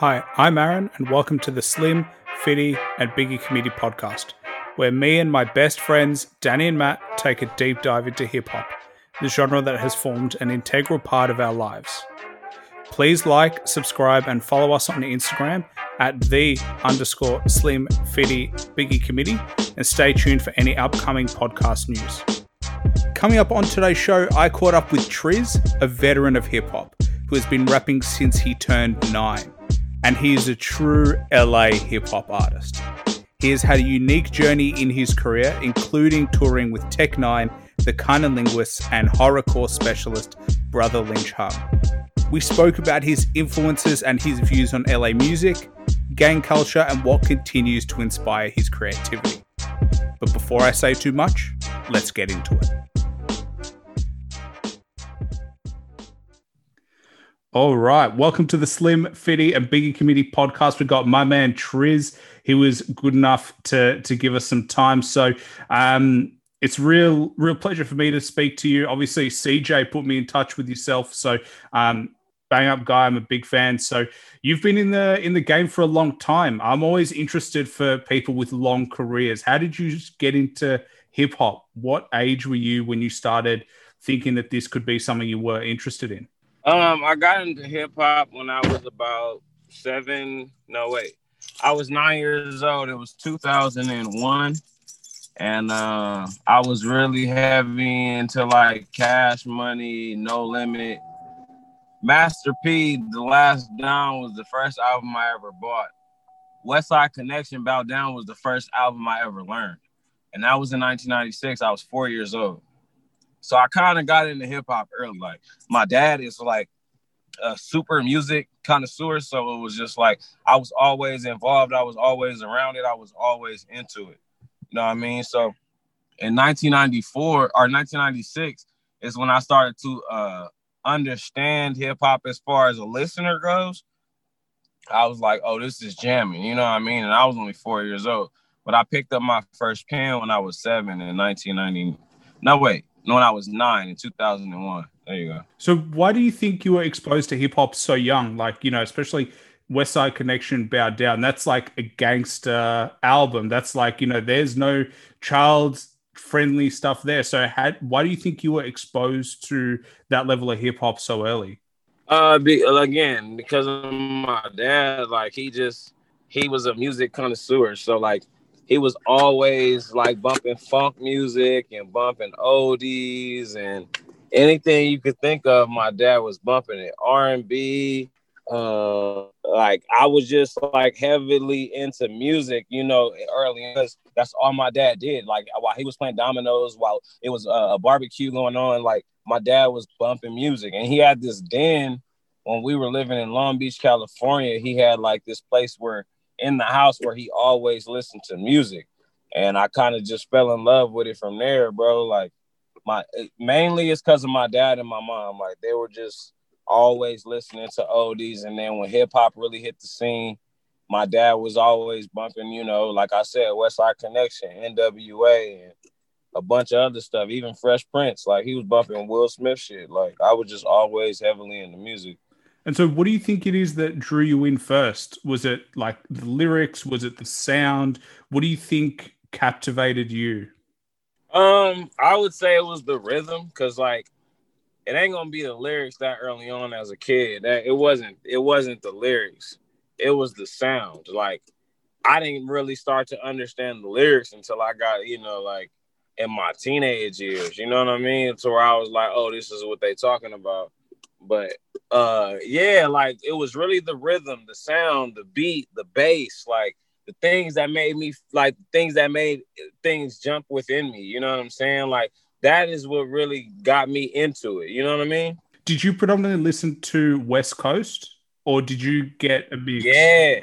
Hi, I'm Aaron, and welcome to the Slim, Fitty, and Biggie Committee podcast, where me and my best friends, Danny and Matt, take a deep dive into hip hop, the genre that has formed an integral part of our lives. Please like, subscribe, and follow us on Instagram at the underscore Slim Fitty Biggie Committee, and stay tuned for any upcoming podcast news. Coming up on today's show, I caught up with Trizz, a veteran of hip hop, who has been rapping since he turned nine and he is a true LA hip hop artist. He has had a unique journey in his career, including touring with Tech N9ne, the Kind Linguists, and horrorcore specialist Brotha Lynch Hung. We spoke about his influences and his views on LA music, gang culture, and what continues to inspire his creativity. But before I say too much, let's get into it. All right. Welcome to the Slim, Fitty, and Biggie Committee podcast. We've got my man Trizz. He was good enough to to give us some time. So um it's real real pleasure for me to speak to you. Obviously, CJ put me in touch with yourself. So um bang up guy, I'm a big fan. So you've been in the in the game for a long time. I'm always interested for people with long careers. How did you get into hip hop? What age were you when you started thinking that this could be something you were interested in? Um, I got into hip hop when I was about seven. No, wait, I was nine years old. It was 2001, and uh, I was really heavy into like Cash Money, No Limit. Master P, The Last Don was the first album I ever bought. Westside Connection, Bow Down was the first album I ever learned, and that was in 1996. I was four years old. So I kind of got into hip hop early. Like my dad is like a super music connoisseur, so it was just like I was always involved. I was always around it. I was always into it. You know what I mean? So in 1994 or 1996 is when I started to uh, understand hip hop as far as a listener goes. I was like, oh, this is jamming. You know what I mean? And I was only four years old. But I picked up my first pen when I was seven in 1990. No, wait, when I was nine in 2001. There you go. So why do you think you were exposed to hip hop so young? Like, you know, especially Westside Connection, Bow Down. That's like a gangster album. That's like, you know, there's no child friendly stuff there. So had why do you think you were exposed to that level of hip hop so early? Uh be, again, because of my dad, like he just he was a music connoisseur. So like he was always like bumping funk music and bumping oldies and anything you could think of. My dad was bumping it, R and B. Uh, like I was just like heavily into music, you know, early because that's all my dad did. Like while he was playing dominoes, while it was uh, a barbecue going on, like my dad was bumping music, and he had this den when we were living in Long Beach, California. He had like this place where in the house where he always listened to music. And I kind of just fell in love with it from there, bro. Like my mainly it's because of my dad and my mom. Like they were just always listening to oldies. And then when hip hop really hit the scene, my dad was always bumping, you know, like I said, Westside Connection, NWA, and a bunch of other stuff, even Fresh Prince. Like he was bumping Will Smith shit. Like I was just always heavily into music. And so, what do you think it is that drew you in first? Was it like the lyrics? Was it the sound? What do you think captivated you? Um, I would say it was the rhythm, because like it ain't gonna be the lyrics that early on as a kid. That it wasn't. It wasn't the lyrics. It was the sound. Like I didn't really start to understand the lyrics until I got, you know, like in my teenage years. You know what I mean? To where I was like, oh, this is what they talking about. But uh yeah, like it was really the rhythm, the sound, the beat, the bass, like the things that made me like things that made things jump within me. You know what I'm saying? Like that is what really got me into it. You know what I mean? Did you predominantly listen to West Coast or did you get a mix? Yeah.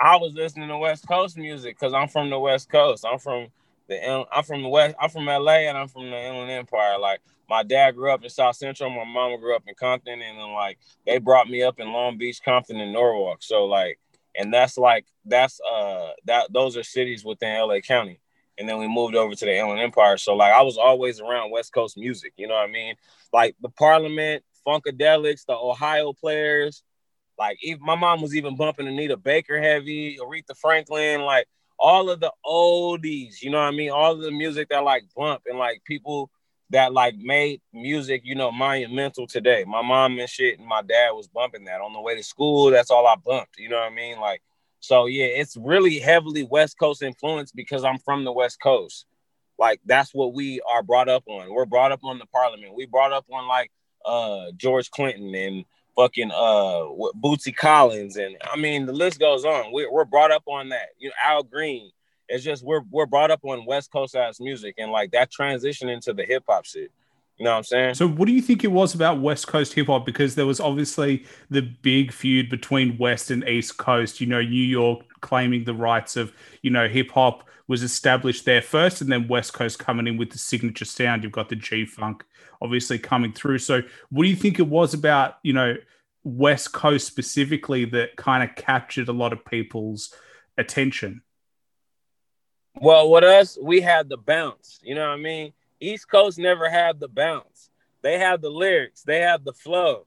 I was listening to West Coast music because I'm from the West Coast. I'm from the I'm from the West. I'm from LA and I'm from the Inland Empire. Like my dad grew up in South Central. My mama grew up in Compton, and then like they brought me up in Long Beach, Compton, and Norwalk. So like, and that's like that's uh that those are cities within LA County. And then we moved over to the Inland Empire. So like I was always around West Coast music. You know what I mean? Like the Parliament, Funkadelics, the Ohio players, Like my mom was even bumping Anita Baker heavy, Aretha Franklin, like all of the oldies, you know what I mean? All of the music that like bump and like people that like made music, you know, monumental today. My mom and shit and my dad was bumping that on the way to school. That's all I bumped, you know what I mean? Like, so yeah, it's really heavily West Coast influence because I'm from the West Coast. Like that's what we are brought up on. We're brought up on the parliament. We brought up on like uh George Clinton and fucking uh Bootsy Collins and I mean the list goes on. We're, we're brought up on that. You know, Al Green. It's just we're we're brought up on West Coast ass music and like that transition into the hip hop shit. You know what I'm saying? So, what do you think it was about West Coast hip hop? Because there was obviously the big feud between West and East Coast. You know, New York claiming the rights of, you know, hip hop was established there first, and then West Coast coming in with the signature sound. You've got the G Funk obviously coming through. So, what do you think it was about, you know, West Coast specifically that kind of captured a lot of people's attention? Well, with us, we had the bounce. You know what I mean? East Coast never had the bounce. They had the lyrics, they had the flow,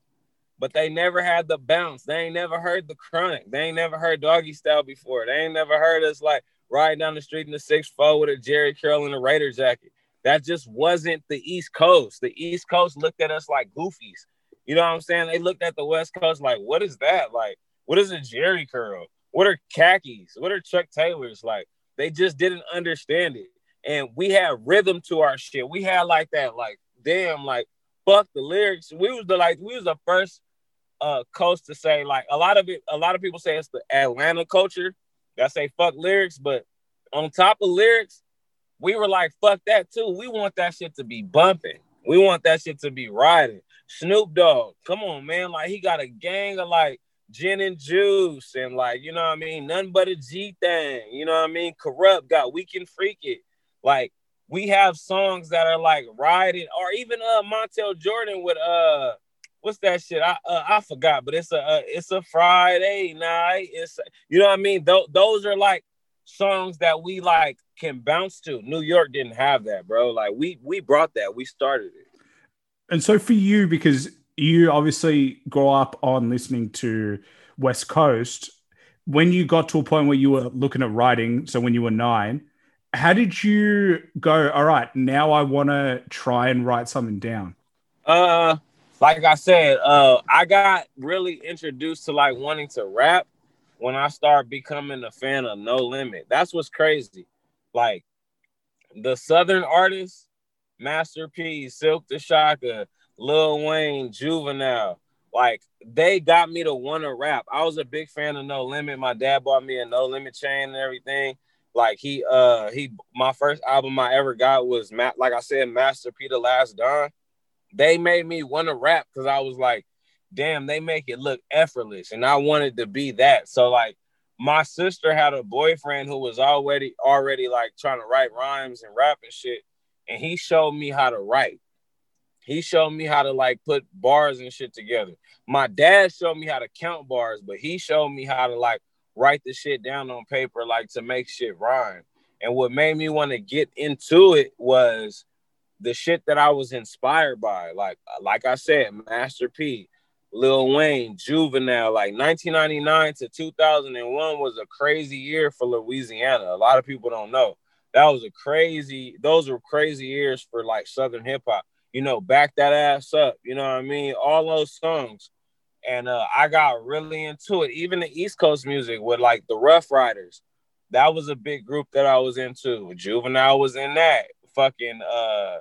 but they never had the bounce. They ain't never heard the chronic. They ain't never heard doggy style before. They ain't never heard us like riding down the street in the six four with a Jerry curl and a Raider jacket. That just wasn't the East Coast. The East Coast looked at us like goofies. You know what I'm saying? They looked at the West Coast like, what is that? Like, what is a Jerry curl? What are khakis? What are Chuck Taylors? Like, they just didn't understand it and we had rhythm to our shit. We had like that, like damn, like fuck the lyrics. We was the like we was the first uh coast to say like a lot of it. A lot of people say it's the Atlanta culture that say fuck lyrics, but on top of lyrics, we were like fuck that too. We want that shit to be bumping. We want that shit to be riding. Snoop Dogg, come on, man. Like he got a gang of like gin and juice and like, you know what I mean? Nothing but a G thing. You know what I mean? Kurupt got we can freak it. Like we have songs that are like riding, or even uh Montell Jordan with uh what's that shit? I uh, I forgot, but it's a uh, it's a Friday night. It's you know what I mean. Th- those are like songs that we like can bounce to. New York didn't have that, bro. Like we we brought that. We started it. And so for you, because you obviously grow up on listening to West Coast, when you got to a point where you were looking at writing, so when you were nine, how did you go all right now i want to try and write something down uh like i said uh i got really introduced to like wanting to rap when i started becoming a fan of no limit that's what's crazy. Like the southern artists master p silkk the shocker lil wayne juvenile like they got me to want to rap. I was a big fan of no limit. My dad bought me a no limit chain and everything. Like he uh he my first album I ever got was Matt like I said, Master P the Last Don. They made me want to rap because I was like, damn, they make it look effortless. And I wanted to be that. So like my sister had a boyfriend who was already already like trying to write rhymes and rap and shit. And he showed me how to write. He showed me how to like put bars and shit together. My dad showed me how to count bars, but he showed me how to like write the shit down on paper, like to make shit rhyme. And what made me want to get into it was the shit that I was inspired by. Like, like I said, Master P, Lil Wayne, Juvenile. Like 1999 to 2001 was a crazy year for Louisiana. A lot of people don't know. That was a crazy. Those were crazy years for like Southern hip hop. You know, back that ass up. You know what I mean? All those songs and uh, I got really into it. Even the East Coast music with like the Ruff Ryders. that was a big group that I was into. Juvenile was in that. Fucking uh,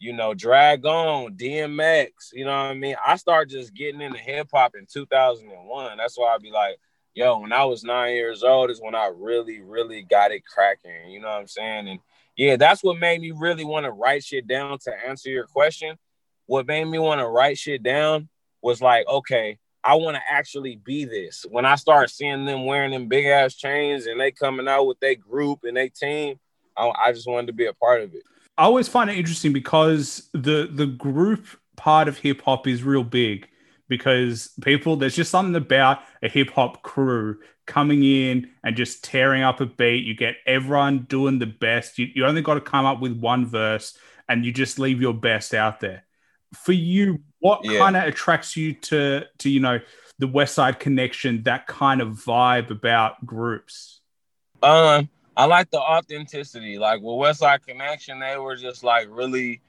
you know, Drag On, DMX. You know what I mean? I started just getting into hip hop in 2001. That's why I'd be like, yo, when I was nine years old is when I really, really got it cracking. You know what I'm saying? And yeah, that's what made me really want to write shit down to answer your question. What made me want to write shit down was like, okay, I want to actually be this. When I start seeing them wearing them big ass chains and they coming out with their group and their team, I, I just wanted to be a part of it. I always find it interesting because the the group part of hip hop is real big because people there's just something about a hip hop crew coming in and just tearing up a beat. You get everyone doing the best. You, you only got to come up with one verse and you just leave your best out there. For you, what yeah. kind of attracts you to to you know the West Side Connection, that kind of vibe about groups? Um, I like the authenticity. Like with West Side Connection, they were just like really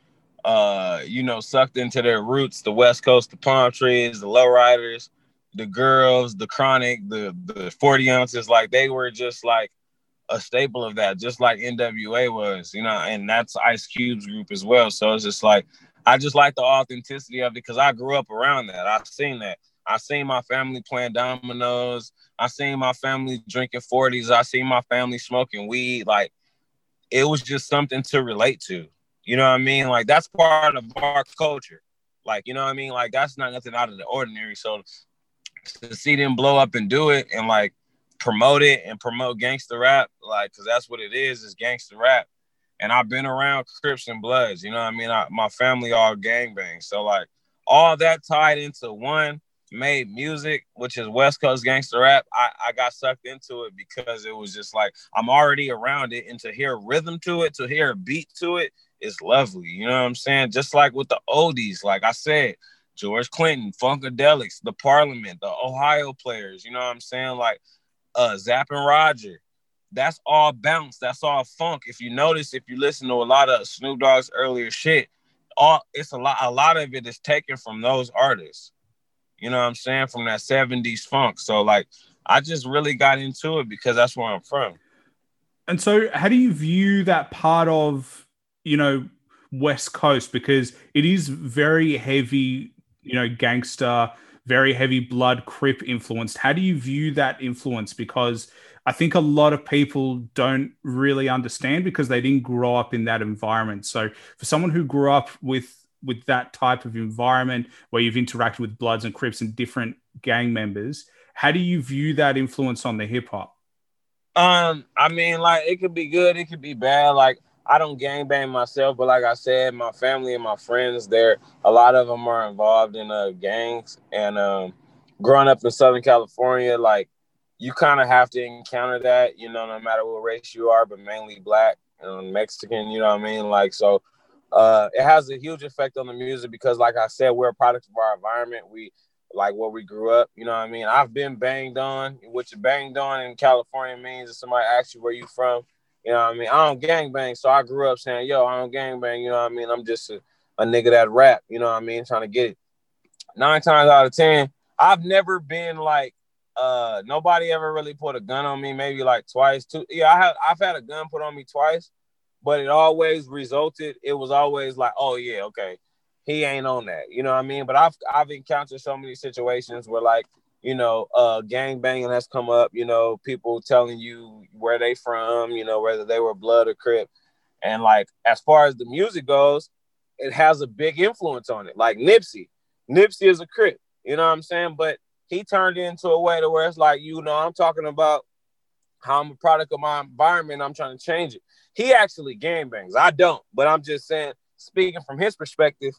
uh, you know, sucked into their roots, the West Coast, the palm trees, the lowriders, the girls, the chronic, the the 40 ounces, like they were just like a staple of that, just like NWA was, you know, and that's Ice Cube's group as well. So it's just like I just like the authenticity of it because I grew up around that. I've seen that. I seen my family playing dominoes. I seen my family drinking 40s. I seen my family smoking weed. Like it was just something to relate to. You know what I mean? Like that's part of our culture. Like, you know what I mean? Like that's not nothing out of the ordinary. So to see them blow up and do it and like promote it and promote gangster rap, like, cause that's what it is, is gangster rap. And I've been around Crips and Bloods, you know what I mean? I, my family all gangbang. So like all that tied into one made music, which is West Coast gangster rap. I, I got sucked into it because it was just like I'm already around it, and to hear rhythm to it, to hear a beat to it, is lovely. You know what I'm saying? Just like with the oldies, like I said, George Clinton, Funkadelics, the Parliament, the Ohio players. You know what I'm saying? Like uh Zapp and Roger. That's all bounce. That's all funk. If you notice, if you listen to a lot of Snoop Dogg's earlier shit, all it's a lot. A lot of it is taken from those artists. You know what I'm saying? From that 70s funk. So like, I just really got into it because that's where I'm from. And so, how do you view that part of you know, West Coast because it is very heavy, you know, gangster, very heavy blood crip influenced. How do you view that influence? Because I think a lot of people don't really understand because they didn't grow up in that environment. So for someone who grew up with with that type of environment where you've interacted with Bloods and Crips and different gang members, how do you view that influence on the hip hop? Um, I mean, like it could be good, it could be bad. Like I don't gang bang myself, but like I said, my family and my friends, there a lot of them are involved in uh, gangs. And um, growing up in Southern California, like you kind of have to encounter that, you know, no matter what race you are, but mainly black and Mexican, you know what I mean? Like so, uh, it has a huge effect on the music because, like I said, we're a product of our environment. We like where we grew up. You know what I mean? I've been banged on, which you banged on in California means if somebody asks you where you from, you know what I mean? I don't gang bang, so I grew up saying, "Yo, I don't gang bang." You know what I mean? I'm just a, a nigga that rap. You know what I mean? Trying to get it. Nine times out of ten, I've never been like uh nobody ever really put a gun on me. Maybe like twice. Two. Yeah, I have. I've had a gun put on me twice, but it always resulted. It was always like, "Oh yeah, okay." He ain't on that, you know what I mean? But I've I've encountered so many situations where like you know, uh, gang banging has come up, you know, people telling you where they from, you know, whether they were blood or crip. And like, as far as the music goes, it has a big influence on it. Like Nipsey, Nipsey is a crip, you know what I'm saying? But he turned it into a way to where it's like, you know, I'm talking about how I'm a product of my environment. I'm trying to change it. He actually gang bangs. I don't, but I'm just saying, speaking from his perspective,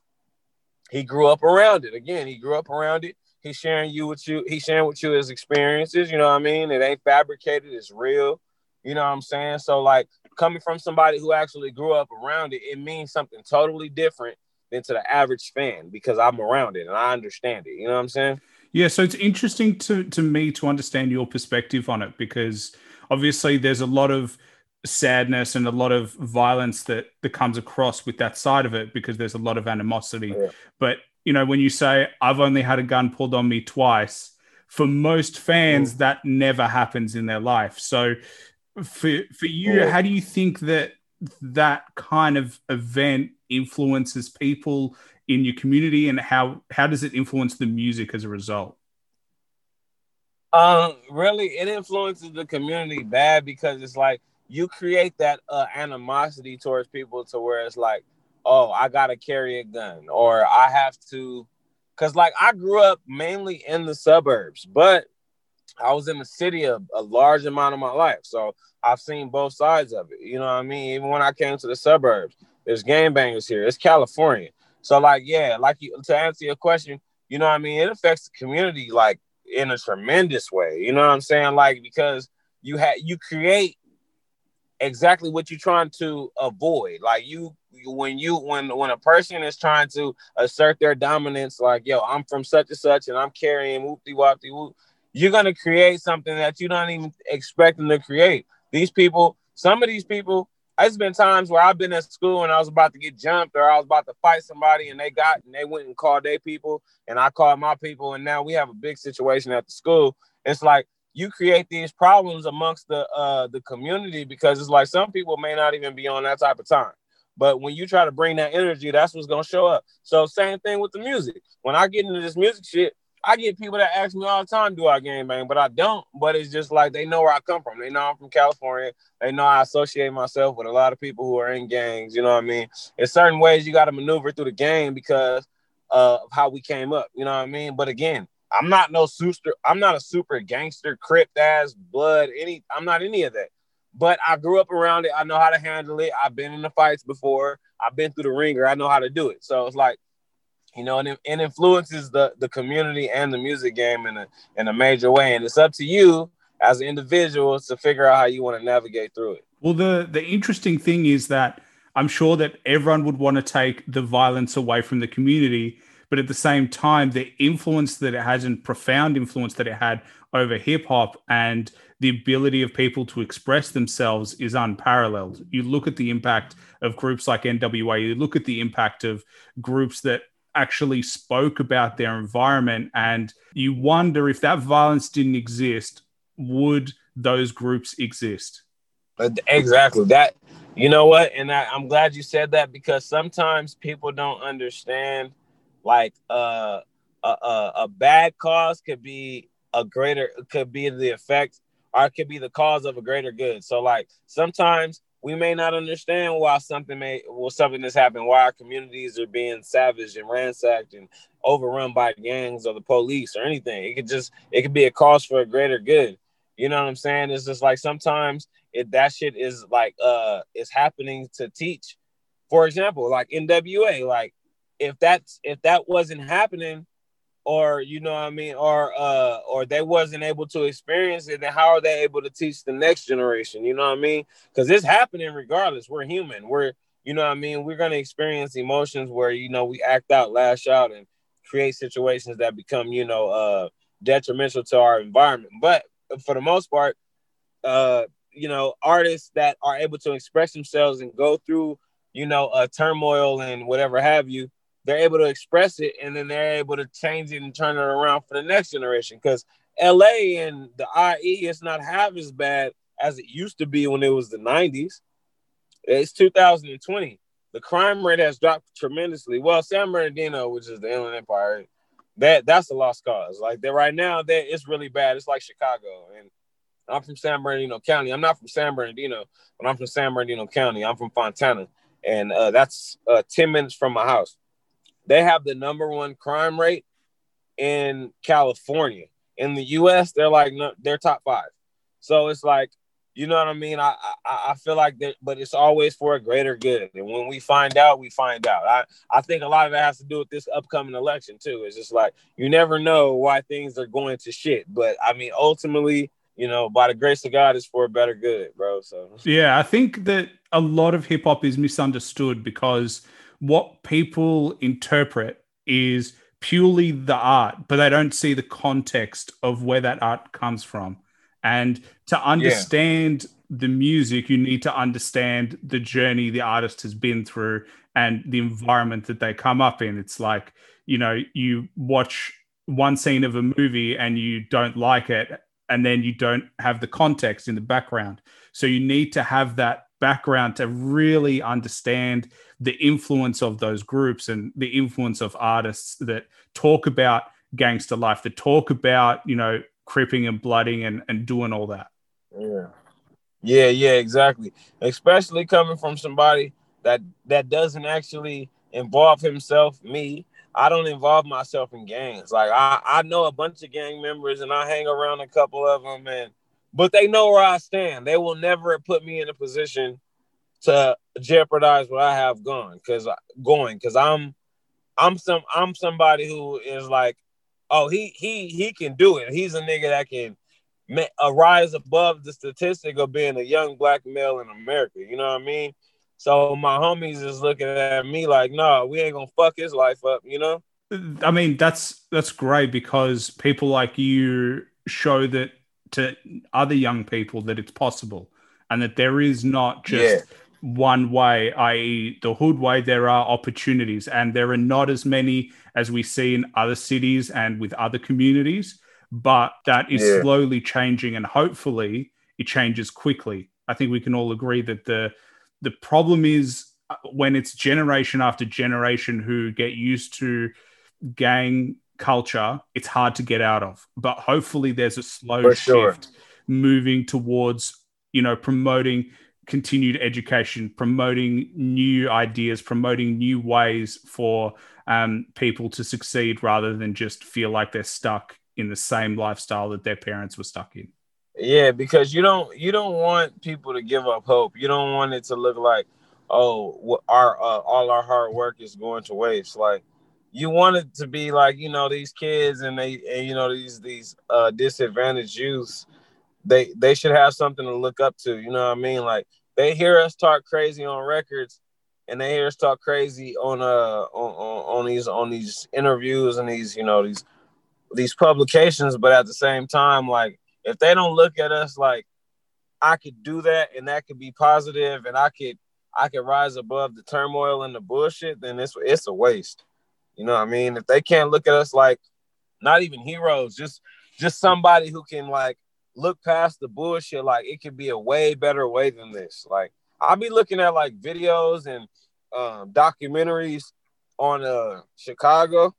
he grew up around it. Again, he grew up around it He's sharing you with you. He's sharing with you his experiences. You know what I mean? It ain't fabricated. It's real. You know what I'm saying? So like coming from somebody who actually grew up around it, it means something totally different than to the average fan because I'm around it and I understand it. You know what I'm saying? Yeah, so it's interesting to to me to understand your perspective on it because obviously there's a lot of sadness and a lot of violence that that comes across with that side of it because there's a lot of animosity. Yeah. But you know, when you say I've only had a gun pulled on me twice, for most fans, that never happens in their life. So, for for you, how do you think that that kind of event influences people in your community, and how how does it influence the music as a result? Um, really, it influences the community bad because it's like you create that uh, animosity towards people to where it's like oh, I gotta carry a gun, or I have to, cause like I grew up mainly in the suburbs, but I was in the city a, a large amount of my life, so I've seen both sides of it. You know what I mean? Even when I came to the suburbs, there's gang bangers here. It's California, so like yeah, like you, to answer your question, you know what I mean? It affects the community like in a tremendous way. You know what I'm saying? Like because you had you create exactly what you're trying to avoid. Like you when you when when a person is trying to assert their dominance, like yo, I'm from such and such, and I'm carrying whoopty whoopty whoop, you're gonna create something that you don't even expect them to create. These people, some of these people, it's been times where I've been at school and I was about to get jumped or I was about to fight somebody and they got and they went and called their people and I called my people and now we have a big situation at the school. It's like you create these problems amongst the uh the community because it's like some people may not even be on that type of time. But when you try to bring that energy, that's what's gonna show up. So same thing with the music. When I get into this music shit, I get people that ask me all the time, do I game bang? But I don't. But it's just like they know where I come from. They know I'm from California. They know I associate myself with a lot of people who are in gangs. You know what I mean? In certain ways, you got to maneuver through the game because uh, of how we came up. You know what I mean? But again, I'm not no super. I'm not a super gangster, crip ass, blood. Any. I'm not any of that. But I grew up around it. I know how to handle it. I've been in the fights before. I've been through the ringer. I know how to do it. So it's like you know, and it, it influences the the community and the music game in a in a major way. And it's up to you as an individual to figure out how you want to navigate through it. Well, the the interesting thing is that I'm sure that everyone would want to take the violence away from the community, but at the same time, the influence that it has and profound influence that it had over hip hop and the ability of people to express themselves is unparalleled. You look at the impact of groups like NWA, you look at the impact of groups that actually spoke about their environment. And you wonder if that violence didn't exist, would those groups exist? Uh, exactly. That, you know what? And I, am glad you said that because sometimes people don't understand like uh, a, a, a bad cause could be a greater, could be the effect or it could be the cause of a greater good. So, like, sometimes we may not understand why something may well something has happened, why our communities are being savaged and ransacked and overrun by gangs or the police or anything. It could just it could be a cause for a greater good. You know what I'm saying? It's just like sometimes it that shit is like uh is happening to teach. For example, like NWA, like if that's if that wasn't happening, or you know what I mean, or uh, or they wasn't able to experience it, then how are they able to teach the next generation? You know what I mean? Because it's happening regardless. We're human. We're you know what I mean. We're gonna experience emotions where you know we act out, lash out, and create situations that become you know uh, detrimental to our environment. But for the most part, uh, you know, artists that are able to express themselves and go through you know a turmoil and whatever have you they're able to express it and then they're able to change it and turn it around for the next generation. Because LA and the IE is not half as bad as it used to be when it was the 90s. It's 2020. The crime rate has dropped tremendously. Well, San Bernardino, which is the Inland Empire, that that's a lost cause. Like that right now, that it's really bad. It's like Chicago. And I'm from San Bernardino County. I'm not from San Bernardino, but I'm from San Bernardino County. I'm from Fontana. And uh, that's uh, 10 minutes from my house they have the number one crime rate in California. In the U.S., they're like they're top five. So it's like, you know what I mean? I I, I feel like that, but it's always for a greater good. And when we find out, we find out. I I think a lot of it has to do with this upcoming election too. It's just like you never know why things are going to shit. But I mean, ultimately, you know, by the grace of God, it's for a better good, bro. So yeah, I think that a lot of hip hop is misunderstood because what people interpret is purely the art, but they don't see the context of where that art comes from. And to understand yeah. the music, you need to understand the journey the artist has been through and the environment that they come up in. It's like, you know, you watch one scene of a movie and you don't like it, and then you don't have the context in the background. So you need to have that background to really understand the influence of those groups and the influence of artists that talk about gangster life, that talk about, you know, cripping and blooding and, and doing all that. Yeah. Yeah, yeah, exactly. Especially coming from somebody that that doesn't actually involve himself, me. I don't involve myself in gangs. Like I, I know a bunch of gang members and I hang around a couple of them and but they know where I stand. They will never put me in a position to jeopardize what I have gone because going because I'm I'm some I'm somebody who is like, oh he he he can do it. He's a nigga that can a rise above the statistic of being a young black male in America. You know what I mean? So my homies is looking at me like, no, we ain't gonna fuck his life up, you know? I mean, that's that's great because people like you show that to other young people that it's possible and that there is not just yeah. one way, i.e., the hood way. There are opportunities, and there are not as many as we see in other cities and with other communities but that is yeah. slowly changing and hopefully it changes quickly. I think we can all agree that the the problem is uh, when it's generation after generation who get used to gang culture, it's hard to get out of. But hopefully there's a slow For shift sure. moving towards, you know, promoting continued education, promoting new ideas, promoting new ways for um, people to succeed rather than just feel like they're stuck in the same lifestyle that their parents were stuck in. Yeah, because you don't you don't want people to give up hope. You don't want it to look like, oh, our uh, all our hard work is going to waste. Like you want it to be like you know these kids and they and you know these these uh, disadvantaged youths. They they should have something to look up to. You know what I mean? Like they hear us talk crazy on records, and they hear us talk crazy on uh on, on, on these on these interviews and these you know these these publications, but at the same time, like if they don't look at us like I could do that and that could be positive and I could I could rise above the turmoil and the bullshit, then it's it's a waste. You know what I mean? If they can't look at us like not even heroes, just just somebody who can like look past the bullshit, like it could be a way better way than this. Like I'll be looking at like videos and um, documentaries on uh Chicago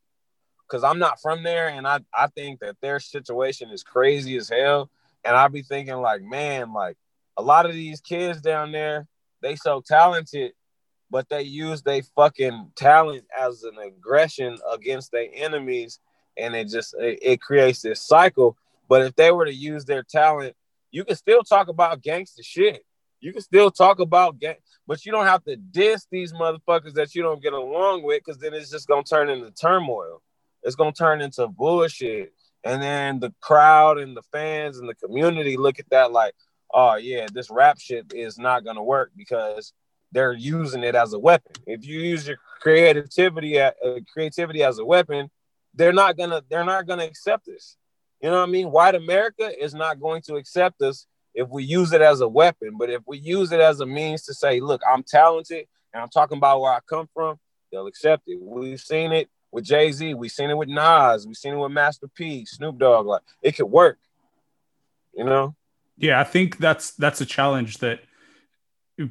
because I'm not from there, and I I think that their situation is crazy as hell. And I'll be thinking like, man, like a lot of these kids down there, they so talented, but they use their fucking talent as an aggression against their enemies, and it just it, it creates this cycle. But if they were to use their talent, you can still talk about gangster shit. You can still talk about gang, but you don't have to diss these motherfuckers that you don't get along with, because then it's just gonna turn into turmoil it's gonna turn into bullshit. And then the crowd and the fans and the community look at that like, oh yeah, this rap shit is not gonna work because they're using it as a weapon. If you use your creativity uh, creativity as a weapon, they're not gonna they're not gonna accept this. You know what I mean? White America is not going to accept us if we use it as a weapon. But if we use it as a means to say, look, I'm talented and I'm talking about where I come from, they'll accept it. We've seen it with Jay Z. we've seen it with Nas. we've seen it with Master P, Snoop Dogg. Like it could work, you know. Yeah, I think that's that's a challenge that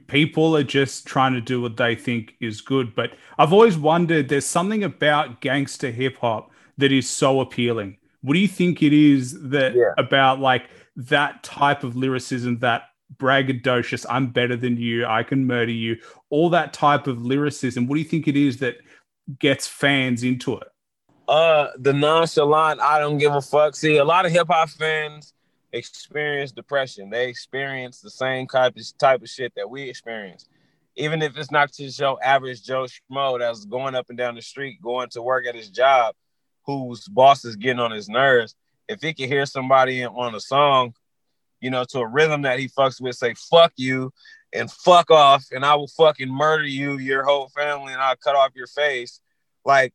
people are just trying to do what they think is good. But I've always wondered there's something about gangster hip hop that is so appealing. What do you think it is that yeah. about like that type of lyricism, that braggadocious, I'm better than you, I can murder you, all that type of lyricism? What do you think it is that gets fans into it? Uh, the nonchalant, I don't give a fuck. See, a lot of hip hop fans experience depression. They experience the same type of type of shit that we experience. Even if it's not just your average Joe Schmo that's going up and down the street, going to work at his job, whose boss is getting on his nerves. If he can hear somebody on a song, you know, to a rhythm that he fucks with, say "fuck you," and fuck off and I will fucking murder you, your whole family, and I'll cut off your face. Like,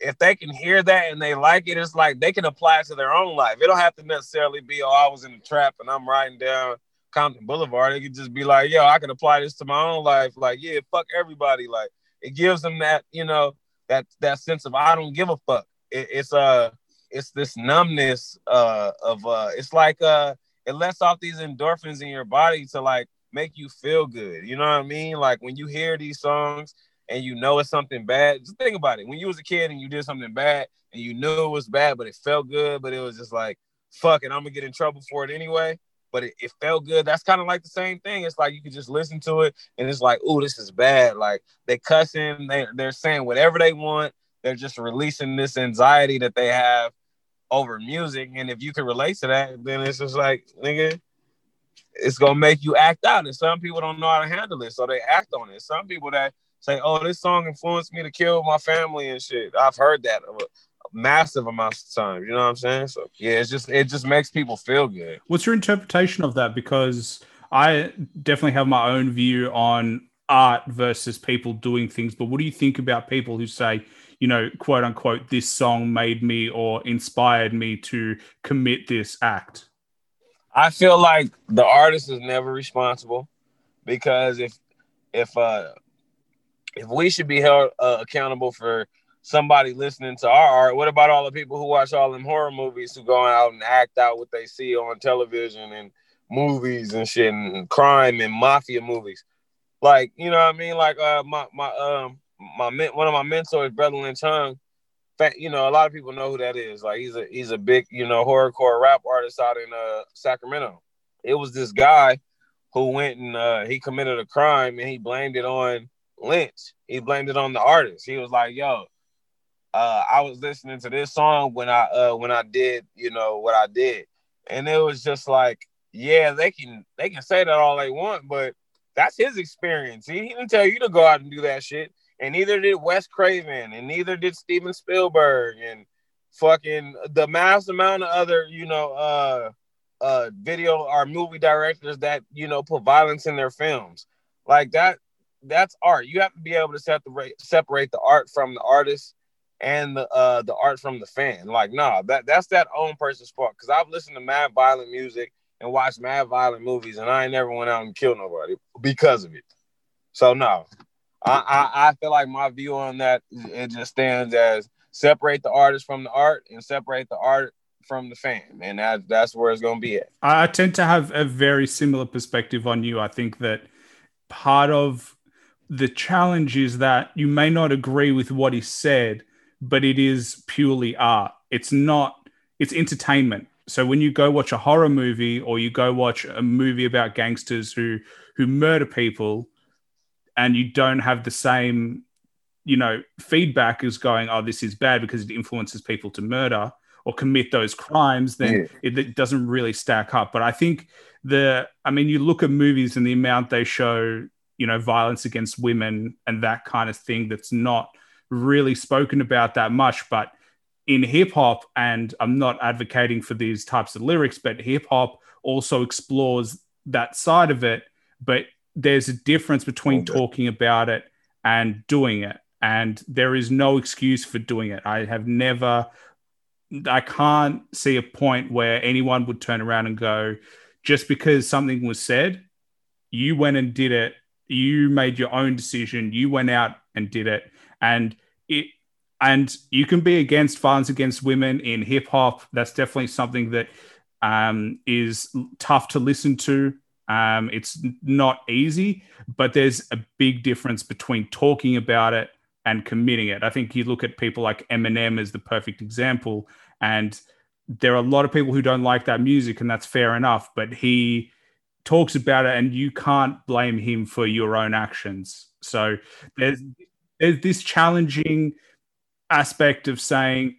if they can hear that and they like it, it's like they can apply it to their own life. It don't have to necessarily be, oh, I was in the trap and I'm riding down Compton Boulevard. It could just be like, yo, I can apply this to my own life. Like, yeah, fuck everybody. Like, it gives them that, you know, that that sense of I don't give a fuck. It, it's uh it's this numbness uh of uh it's like uh it lets off these endorphins in your body to like make you feel good. You know what I mean? Like when you hear these songs and you know it's something bad, just think about it. When you was a kid and you did something bad and you knew it was bad, but it felt good, but it was just like, fuck it, I'm gonna get in trouble for it anyway. But it, it felt good. That's kind of like the same thing. It's like you could just listen to it and it's like, oh, this is bad. Like they cussing, they, they're saying whatever they want. They're just releasing this anxiety that they have over music. And if you can relate to that, then it's just like, nigga, it's gonna make you act out. And some people don't know how to handle it, so they act on it. Some people that say, "Oh, this song influenced me to kill my family and shit." I've heard that a massive amounts of time. You know what I'm saying? So yeah, it's just it just makes people feel good. What's your interpretation of that? Because I definitely have my own view on art versus people doing things. But what do you think about people who say, you know, quote unquote, this song made me or inspired me to commit this act? I feel like the artist is never responsible because if if uh if we should be held uh, accountable for somebody listening to our art, what about all the people who watch all them horror movies who go out and act out what they see on television and movies and shit and crime and mafia movies? Like, you know what I mean? Like uh my my um my one of my mentors, Brotha Lynch Hung, you know, a lot of people know who that is. Like he's a he's a big, you know, horrorcore rap artist out in uh Sacramento. It was this guy who went and uh he committed a crime and he blamed it on Lynch. He blamed it on the artist. He was like, yo, uh, I was listening to this song when I uh when I did, you know, what I did. And it was just like, yeah, they can they can say that all they want, but that's his experience. He, he didn't tell you to go out and do that shit and neither did Wes Craven, and neither did Steven Spielberg, and fucking the mass amount of other, you know, uh, uh, video or movie directors that you know put violence in their films. Like that, that's art. You have to be able to separate separate the art from the artist and the uh the art from the fan. Like, nah, that that's that own person's fault. Cause I've listened to mad violent music and watched mad violent movies, and I ain't never went out and killed nobody because of it. So no, I, I, I feel like my view on that it just stands as separate the artist from the art and separate the art from the fan, and that that's where it's to be at. I tend to have a very similar perspective on you. I think that part of the challenge is that you may not agree with what he said, but it is purely art. It's not. It's entertainment. So when you go watch a horror movie or you go watch a movie about gangsters who who murder people, and you don't have the same you know feedback as going oh this is bad because it influences people to murder or commit those crimes then yeah. it, it, doesn't really stack up but i think the i mean you look at movies and the amount they show you know violence against women and that kind of thing that's not really spoken about that much but in hip hop and i'm not advocating for these types of lyrics but hip hop also explores that side of it but there's a difference between talking about it and doing it. And there is no excuse for doing it. I have never, I can't see a point where anyone would turn around and go, just because something was said, you went and did it. You made your own decision. You went out and did it. And it, and you can be against violence against women in hip hop. That's definitely something that um, is tough to listen to um, it's not easy, but there's a big difference between talking about it and committing it. I think you look at people like Eminem as the perfect example, and there are a lot of people who don't like that music, and that's fair enough. But he talks about it, and you can't blame him for your own actions. So there's there's this challenging aspect of saying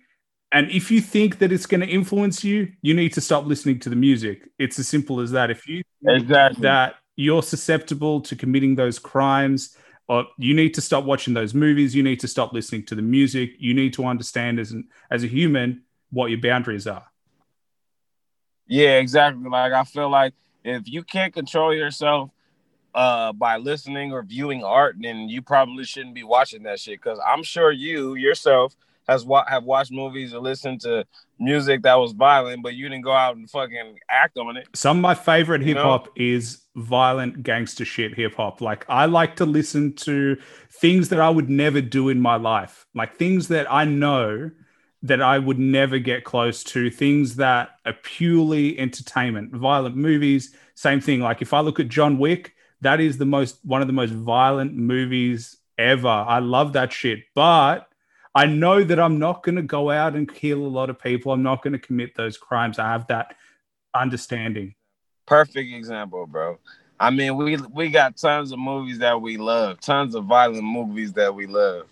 and if you think that it's going to influence you, you need to stop listening to the music. It's as simple as that. If you exactly that you're susceptible to committing those crimes, or you need to stop watching those movies. You need to stop listening to the music. You need to understand as an as a human what your boundaries are. Yeah, exactly. Like I feel like if you can't control yourself uh, by listening or viewing art, then you probably shouldn't be watching that shit. Because I'm sure you yourself has wa- have watched movies or listened to music that was violent, but you didn't go out and fucking act on it. Some of my favorite hip hop is violent gangster shit hip hop. Like I like to listen to things that I would never do in my life, like things that I know that I would never get close to, things that are purely entertainment, violent movies. Same thing. Like if I look at John Wick, that is the most one of the most violent movies ever. I love that shit, but I know that I'm not going to go out and kill a lot of people. I'm not going to commit those crimes. I have that understanding. Perfect example, bro. I mean, we we got tons of movies that we love, tons of violent movies that we love.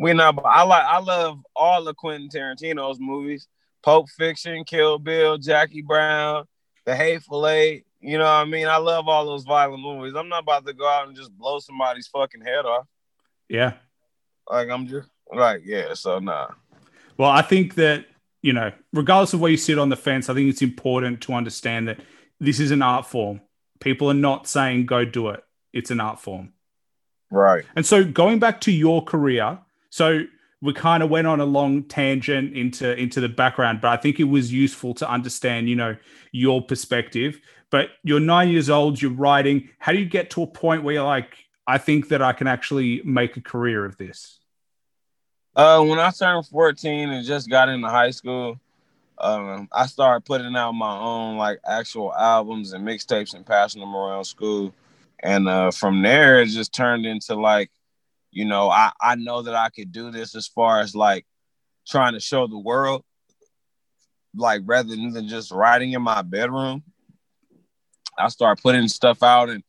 We know, but I like I love all of Quentin Tarantino's movies: Pulp Fiction, Kill Bill, Jackie Brown, The Hateful Eight. You know what I mean? I love all those violent movies. I'm not about to go out and just blow somebody's fucking head off. Yeah. Like I'm just Right. Yeah. So nah. Well, I think that, you know, regardless of where you sit on the fence, I think it's important to understand that this is an art form. People are not saying go do it. It's an art form. Right. And so going back to your career, so we kind of went on a long tangent into into the background, but I think it was useful to understand, you know, your perspective. But you're nine years old, you're writing. How do you get to a point where you're like, I think that I can actually make a career of this? Uh, when I turned 14 and just got into high school, um, I started putting out my own like actual albums and mixtapes and passing them around school. And uh, from there, it just turned into like, you know, I, I know that I could do this as far as like trying to show the world, like rather than just writing in my bedroom. I started putting stuff out and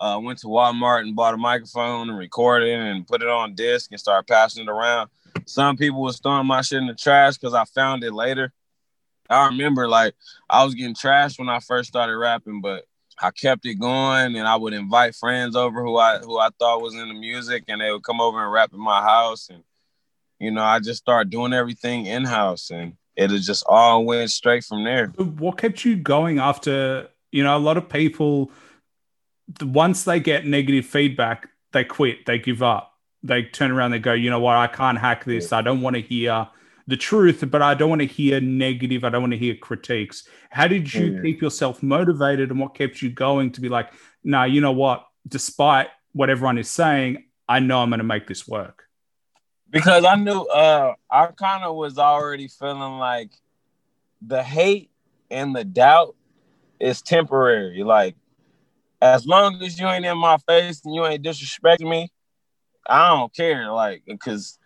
uh, went to Walmart and bought a microphone and recorded and put it on disc and started passing it around. Some people was throwing my shit in the trash because I found it later. I remember like I was getting trashed when I first started rapping, but I kept it going and I would invite friends over who I who I thought was in the music and they would come over and rap in my house and you know I just started doing everything in house and it just all went straight from there. What kept you going after you know a lot of people once they get negative feedback they quit they give up. They turn around they go you know what? I can't hack this. I don't want to hear the truth, but I don't want to hear negative. I don't want to hear critiques. How did you mm. keep yourself motivated and what kept you going to be like, no, nah, you know what? Despite what everyone is saying, I know I'm going to make this work. Because I knew uh, I kind of was already feeling like the hate and the doubt is temporary. Like, as long as you ain't in my face and you ain't disrespecting me, I don't care. Like, because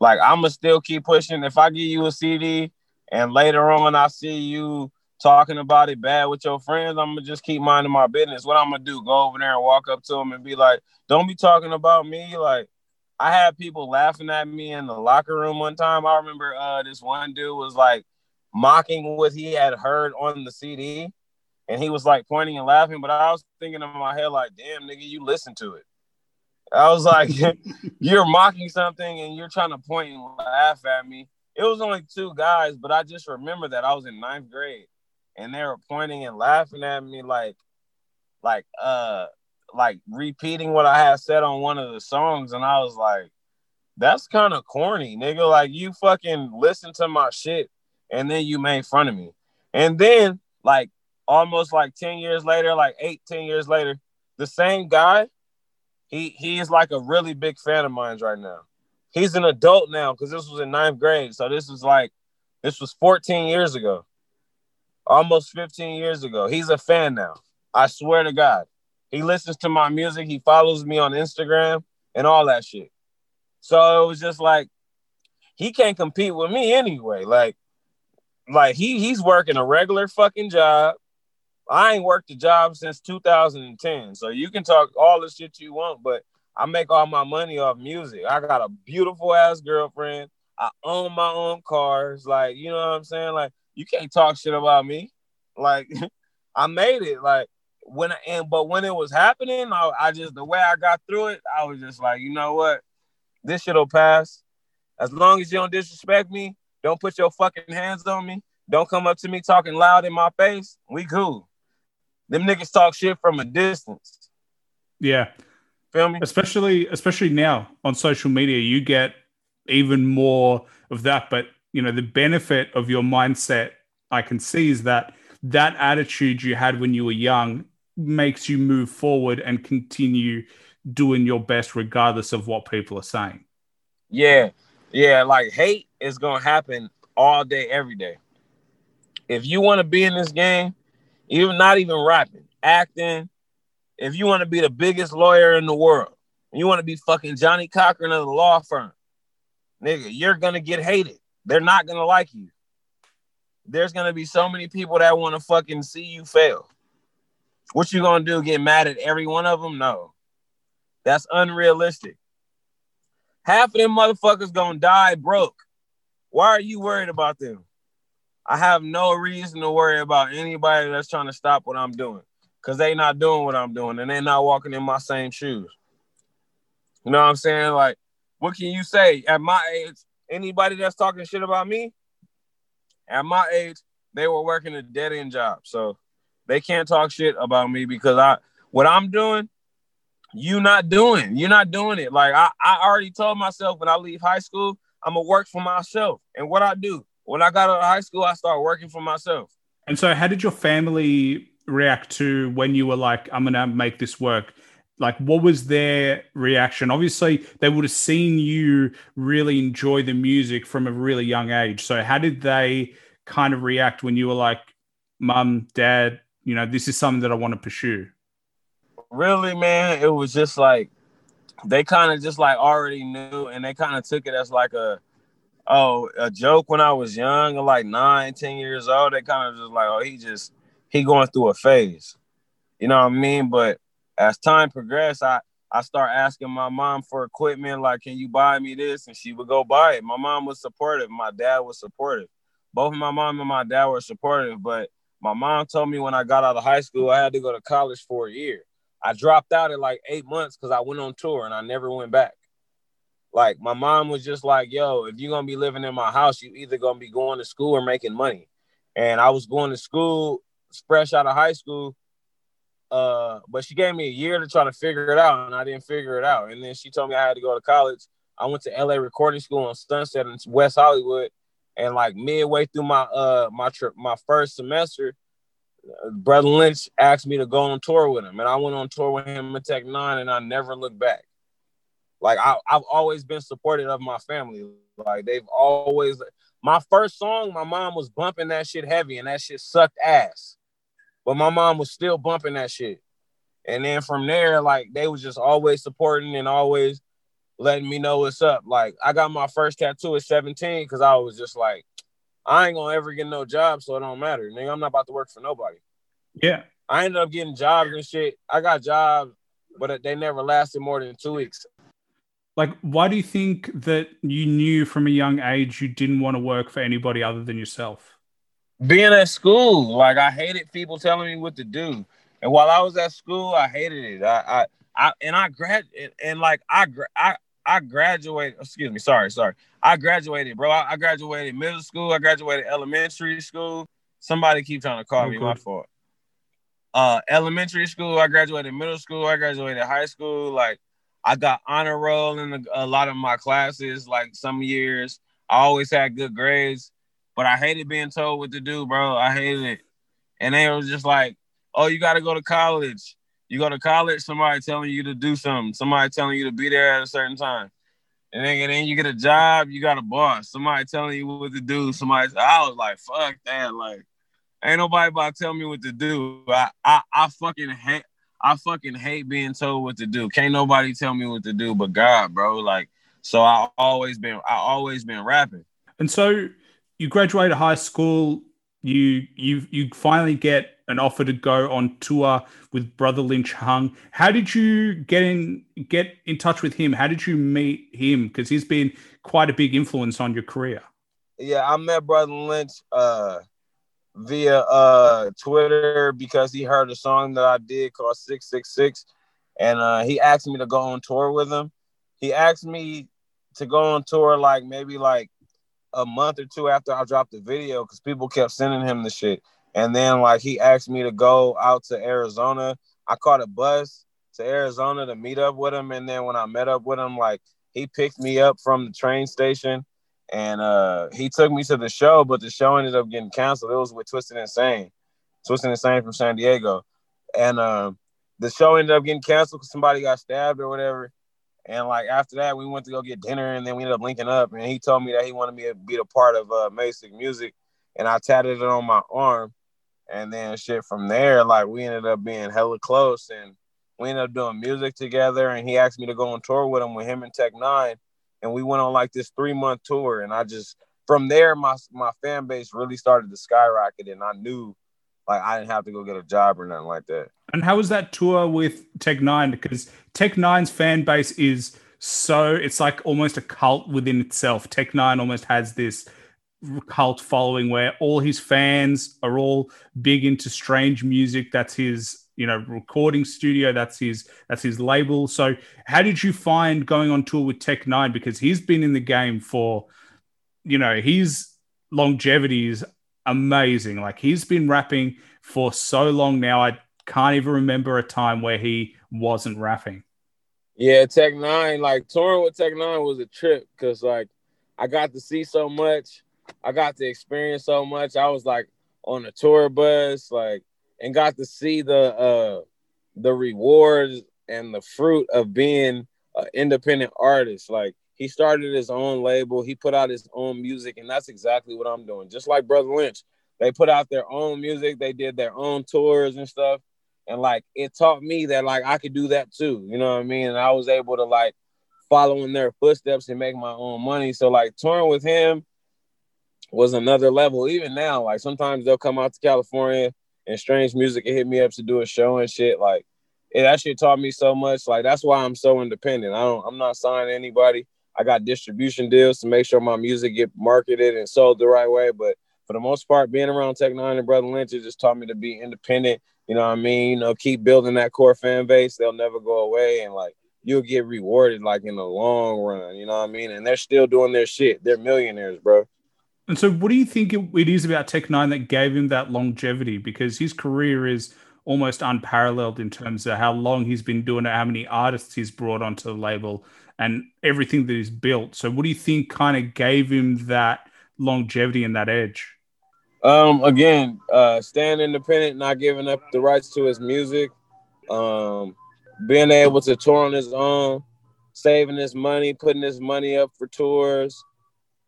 like I'ma still keep pushing. If I give you a CD and later on I see you talking about it bad with your friends, I'm gonna just keep minding my business. What I'm gonna do? Go over there and walk up to them and be like, "Don't be talking about me." Like I had people laughing at me in the locker room one time. I remember uh, this one dude was like mocking what he had heard on the CD, and he was like pointing and laughing. But I was thinking in my head like, "Damn, nigga, you listen to it." I was like, you're mocking something and you're trying to point and laugh at me. It was only two guys, but I just remember that I was in ninth grade and they were pointing and laughing at me like, like, uh, like repeating what I had said on one of the songs. And I was like, that's kind of corny, nigga. Like, you fucking listen to my shit and then you made fun of me. And then, like, almost like 10 years later, like eight, 10 years later, the same guy he he is like a really big fan of mine right now. He's an adult now because this was in ninth grade. So this was like this was 14 years ago. Almost 15 years ago. He's a fan now. I swear to God. He listens to my music. He follows me on Instagram and all that shit. So it was just like he can't compete with me anyway. Like, like he he's working a regular fucking job. I ain't worked a job since 2010. So you can talk all the shit you want, but I make all my money off music. I got a beautiful ass girlfriend. I own my own cars. Like, you know what I'm saying? Like, you can't talk shit about me. Like, I made it. Like, when I, and but when it was happening, I, I just the way I got through it, I was just like, you know what? This shit'll pass. As long as you don't disrespect me, don't put your fucking hands on me, don't come up to me talking loud in my face, we cool them niggas talk shit from a distance. Yeah. Feel me? Especially especially now on social media, you get even more of that. But you know, the benefit of your mindset I can see is that that attitude you had when you were young makes you move forward and continue doing your best regardless of what people are saying. Yeah. Yeah, like hate is gonna happen all day, every day. If you want to be in this game, even not even rapping, acting. If you want to be the biggest lawyer in the world, you want to be fucking Johnnie Cochran of the law firm, nigga, you're gonna get hated. They're not gonna like you. There's gonna be so many people that want to fucking see you fail. What you gonna do? Get mad at every one of them? No, that's unrealistic. Half of them motherfuckers gonna die broke. Why are you worried about them? I have no reason to worry about anybody that's trying to stop what I'm doing because they not doing what I'm doing and they not walking in my same shoes. You know what I'm saying? Like, what can you say? At my age, anybody that's talking shit about me, at my age, they were working a dead end job. So they can't talk shit about me because I what I'm doing, you not doing. You're not doing it. Like I, I already told myself when I leave high school, I'm gonna work for myself. And what I do when I got out of high school, I started working for myself. And so, how did your family react to when you were like, "I'm gonna make this work"? Like, what was their reaction? Obviously, they would have seen you really enjoy the music from a really young age. So, how did they kind of react when you were like, "Mom, Dad, you know, this is something that I want to pursue"? Really, man, it was just like they kind of just like already knew, and they kind of took it as like a oh, a joke when I was young, like nine, ten years old. They kind of just like, oh, he just he going through a phase. You know what I mean? But as time progressed, I I start asking my mom for equipment, like, can you buy me this? And she would go buy it. My mom was supportive. My dad was supportive. Both my mom and my dad were supportive. But my mom told me when I got out of high school, I had to go to college for a year. I dropped out at like eight months because I went on tour and I never went back. Like my mom was just like, "Yo, if you're gonna be living in my house, you either gonna be going to school or making money." And I was going to school fresh out of high school, uh, but she gave me a year to try to figure it out, and I didn't figure it out. And then she told me I had to go to college. I went to LA Recording School on Sunset in West Hollywood, and like midway through my uh my trip, my first semester, Brotha Lynch asked me to go on tour with him, and I went on tour with him in Tech N9ne, and I never looked back. Like I, I've always been supportive of my family. Like they've always. My first song, my mom was bumping that shit heavy, and that shit sucked ass. But my mom was still bumping that shit. And then from there, like they was just always supporting and always letting me know what's up. Like I got my first tattoo at 17 because I was just like, I ain't gonna ever get no job, so it don't matter. Nigga, I'm not about to work for nobody. Yeah. I ended up getting jobs and shit. I got jobs, but they never lasted more than two weeks like why do you think that you knew from a young age you didn't want to work for anybody other than yourself being at school like i hated people telling me what to do and while i was at school i hated it i i, I and i grad and, like i i I graduated. Excuse me. Sorry, sorry. I graduated, bro. I, I, graduated middle school. I graduated elementary school. Somebody keep trying to call oh, me. My fault. Uh, elementary school. I graduated middle school. I graduated high school. Like I got honor roll in a, a lot of my classes. Like some years, I always had good grades, but I hated being told what to do, bro. I hated it. And they was just like, "Oh, you got to go to college. You go to college. Somebody telling you to do something. Somebody telling you to be there at a certain time." And then, and then you get a job. You got a boss. Somebody telling you what to do. Somebody. I was like, "Fuck that!" Like, ain't nobody about to tell me what to do. I I, I fucking hate. I fucking hate being told what to do. Can't nobody tell me what to do but God, bro. Like, so I always been I always been rapping. And so you graduated high school, you you you finally get an offer to go on tour with Brotha Lynch Hung. How did you get in get in touch with him? How did you meet him? Because he's been quite a big influence on your career. Yeah, I met Brotha Lynch uh via uh Twitter because he heard a song that I did called 666 and uh he asked me to go on tour with him. He asked me to go on tour like maybe like a month or two after I dropped the video because people kept sending him the shit. And then like he asked me to go out to Arizona. I caught a bus to Arizona to meet up with him. And then when I met up with him, like he picked me up from the train station and uh, he took me to the show, but the show ended up getting canceled. It was with Twisted Insane, Twisted Insane from San Diego, and uh, the show ended up getting canceled because somebody got stabbed or whatever. And like after that, we went to go get dinner, and then we ended up linking up. And he told me that he wanted me to be a part of uh, Basic Music, and I tatted it on my arm. And then shit from there, like we ended up being hella close, and we ended up doing music together. And he asked me to go on tour with him with him and Tech N9ne and we went on like this three month tour, and I just from there my my fan base really started to skyrocket, and I knew like I didn't have to go get a job or nothing like that. And how was that tour with Tech N9ne? Because Tech N9ne's fan base is so it's like almost a cult within itself. Tech N9ne almost has this cult following where all his fans are all big into strange music. That's his you know recording studio that's his that's his label so how did you find going on tour with tech nine because he's been in the game for you know, his longevity is amazing. Like he's been rapping for so long now. I can't even remember a time where he wasn't rapping. Yeah, Tech N9ne, like touring with Tech N9ne was a trip because like I got to see so much, I got to experience so much. I was like on a tour bus, like and got to see the uh the rewards and the fruit of being an independent artist. Like he started his own label, he put out his own music, and that's exactly what I'm doing. Just like Brotha Lynch, they put out their own music, they did their own tours and stuff and like it taught me that like I could do that too. You know what I mean? And I was able to like follow in their footsteps and make my own money. So like touring with him was another level. Even now, like sometimes they'll come out to California and strange music and hit me up to do a show and shit. Like it actually taught me so much. Like that's why I'm so independent. I don't I'm not signing anybody. I got distribution deals to make sure my music get marketed and sold the right way. But for the most part, being around Tech N9ne and Brotha Lynch, it just taught me to be independent you know what I mean? You know, keep building that core fan base. They'll never go away. And like you'll get rewarded like in the long run. You know what I mean? And they're still doing their shit. They're millionaires, bro. And so what do you think it is about Tech N9ne that gave him that longevity? Because his career is almost unparalleled in terms of how long he's been doing it, how many artists he's brought onto the label, and everything that he's built. So, what do you think kind of gave him that longevity and that edge? Um, again, uh, staying independent, not giving up the rights to his music, um, being able to tour on his own, saving his money, putting his money up for tours,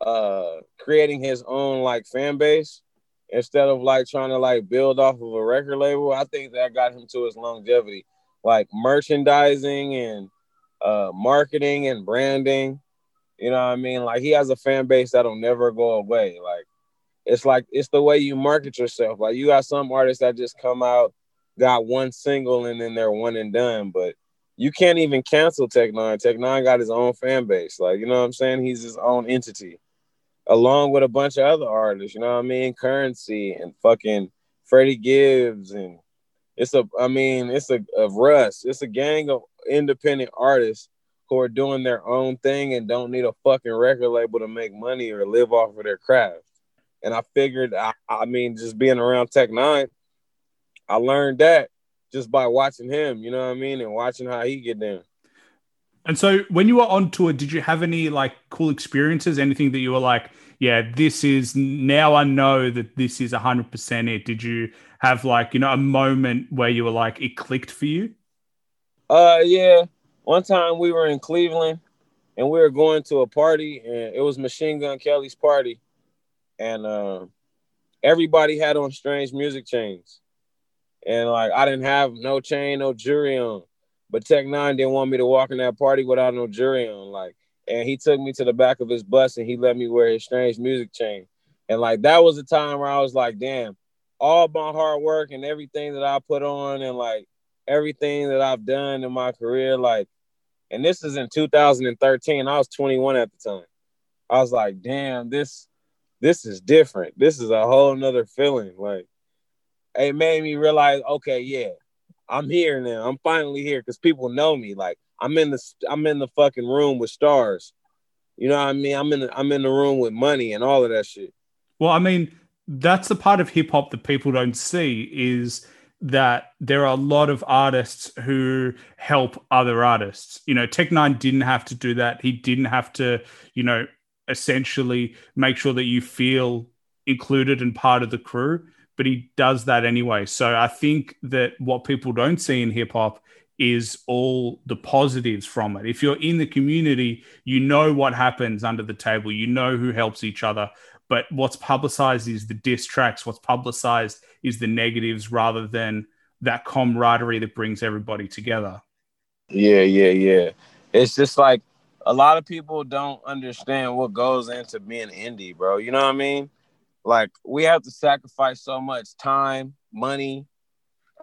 uh, creating his own like fan base instead of like trying to like build off of a record label. I think that got him to his longevity, like merchandising and uh, marketing and branding. You know what I mean? Like he has a fan base that'll never go away. Like it's like it's the way you market yourself. Like you got some artists that just come out, got one single, and then they're one and done. But you can't even cancel Tech N9ne. Tech N9ne got his own fan base. Like, you know what I'm saying? He's his own entity. Along with a bunch of other artists, you know what I mean? Curren$y and fucking Freddie Gibbs and it's a I mean, it's a of Russ. It's a gang of independent artists who are doing their own thing and don't need a fucking record label to make money or live off of their craft. And I figured, I, I mean, just being around Tech N9ne, I learned that just by watching him, you know what I mean, and watching how he get down. And so, when you were on tour, did you have any like cool experiences? Anything that you were like, yeah, this is now I know that this is hundred percent it. Did you have like you know a moment where you were like it clicked for you? Uh, yeah. One time we were in Cleveland, and we were going to a party, and it was Machine Gun Kelly's party, and uh, everybody had on strange music chains. And like I didn't have no chain, no jewelry on. But Tech N9ne didn't want me to walk in that party without no jewelry on. Like, and he took me to the back of his bus and he let me wear his strange music chain. And like that was a time where I was like, damn, all my hard work and everything that I put on and like everything that I've done in my career, like, and this is in 2013. I was 21 at the time. I was like, damn, this this is different. This is a whole nother feeling. Like it made me realize, okay, yeah, I'm here now. I'm finally here because people know me. Like I'm in the I'm in the fucking room with stars. You know what I mean? I'm in the, I'm in the room with money and all of that shit. Well, I mean, that's the part of hip hop that people don't see is that there are a lot of artists who help other artists. You know, Tech N9ne didn't have to do that. He didn't have to, you know, essentially make sure that you feel included and part of the crew, but he does that anyway. So I think that what people don't see in hip hop is all the positives from it. If you're in the community, you know what happens under the table, you know who helps each other. But what's publicized is the diss tracks, what's publicized is the negatives rather than that camaraderie that brings everybody together. Yeah, yeah, yeah. It's just like a lot of people don't understand what goes into being indie, bro. You know what I mean? Like we have to sacrifice so much time, money,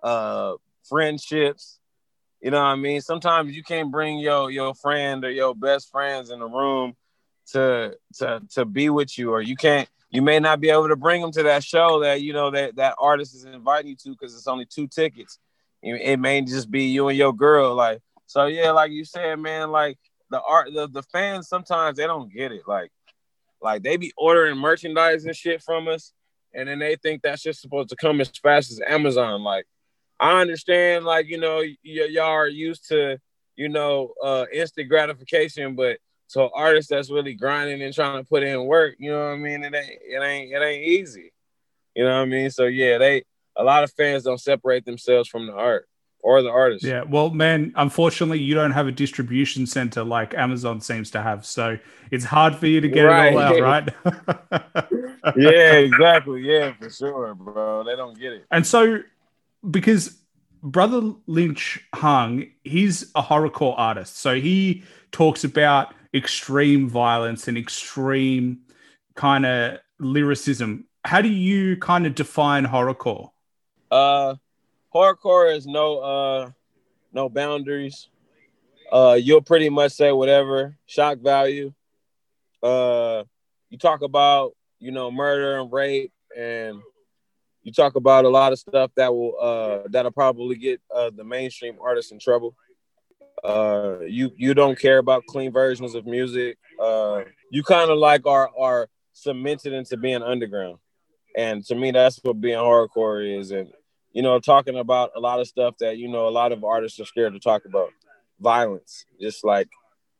uh, friendships. You know what I mean? Sometimes you can't bring your your friend or your best friends in the room to to to be with you, or you can't. You may not be able to bring them to that show that you know that that artist is inviting you to because it's only two tickets. It may just be you and your girl, like so. Yeah, like you said, man, like the art the, the fans sometimes they don't get it like Like they be ordering merchandise and shit from us, and then they think that's just supposed to come as fast as Amazon. Like I understand, like you know, y- y'all are used to you know uh, instant gratification, but so artists that's really grinding and trying to put in work, you know what I mean? It ain't it ain't it ain't easy. You know what I mean? So yeah, they a lot of fans don't separate themselves from the art or the artist. Yeah, well, man, unfortunately, you don't have a distribution center like Amazon seems to have, so it's hard for you to get Right. it all out, right? yeah, exactly. Yeah, for sure, bro. They don't get it. And so, because Brotha Lynch Hung, he's a horrorcore artist. So he talks about extreme violence and extreme kind of lyricism. How do you kind of define horrorcore? Uh horrorcore is no uh no boundaries. Uh you'll pretty much say whatever, shock value. Uh you talk about, you know, murder and rape and you talk about a lot of stuff that will uh that'll probably get uh the mainstream artists in trouble. Uh you you don't care about clean versions of music. Uh you kind of like are are cemented into being underground. And to me that's what being hardcore is and you know, talking about a lot of stuff that, you know, a lot of artists are scared to talk about. Violence. Just like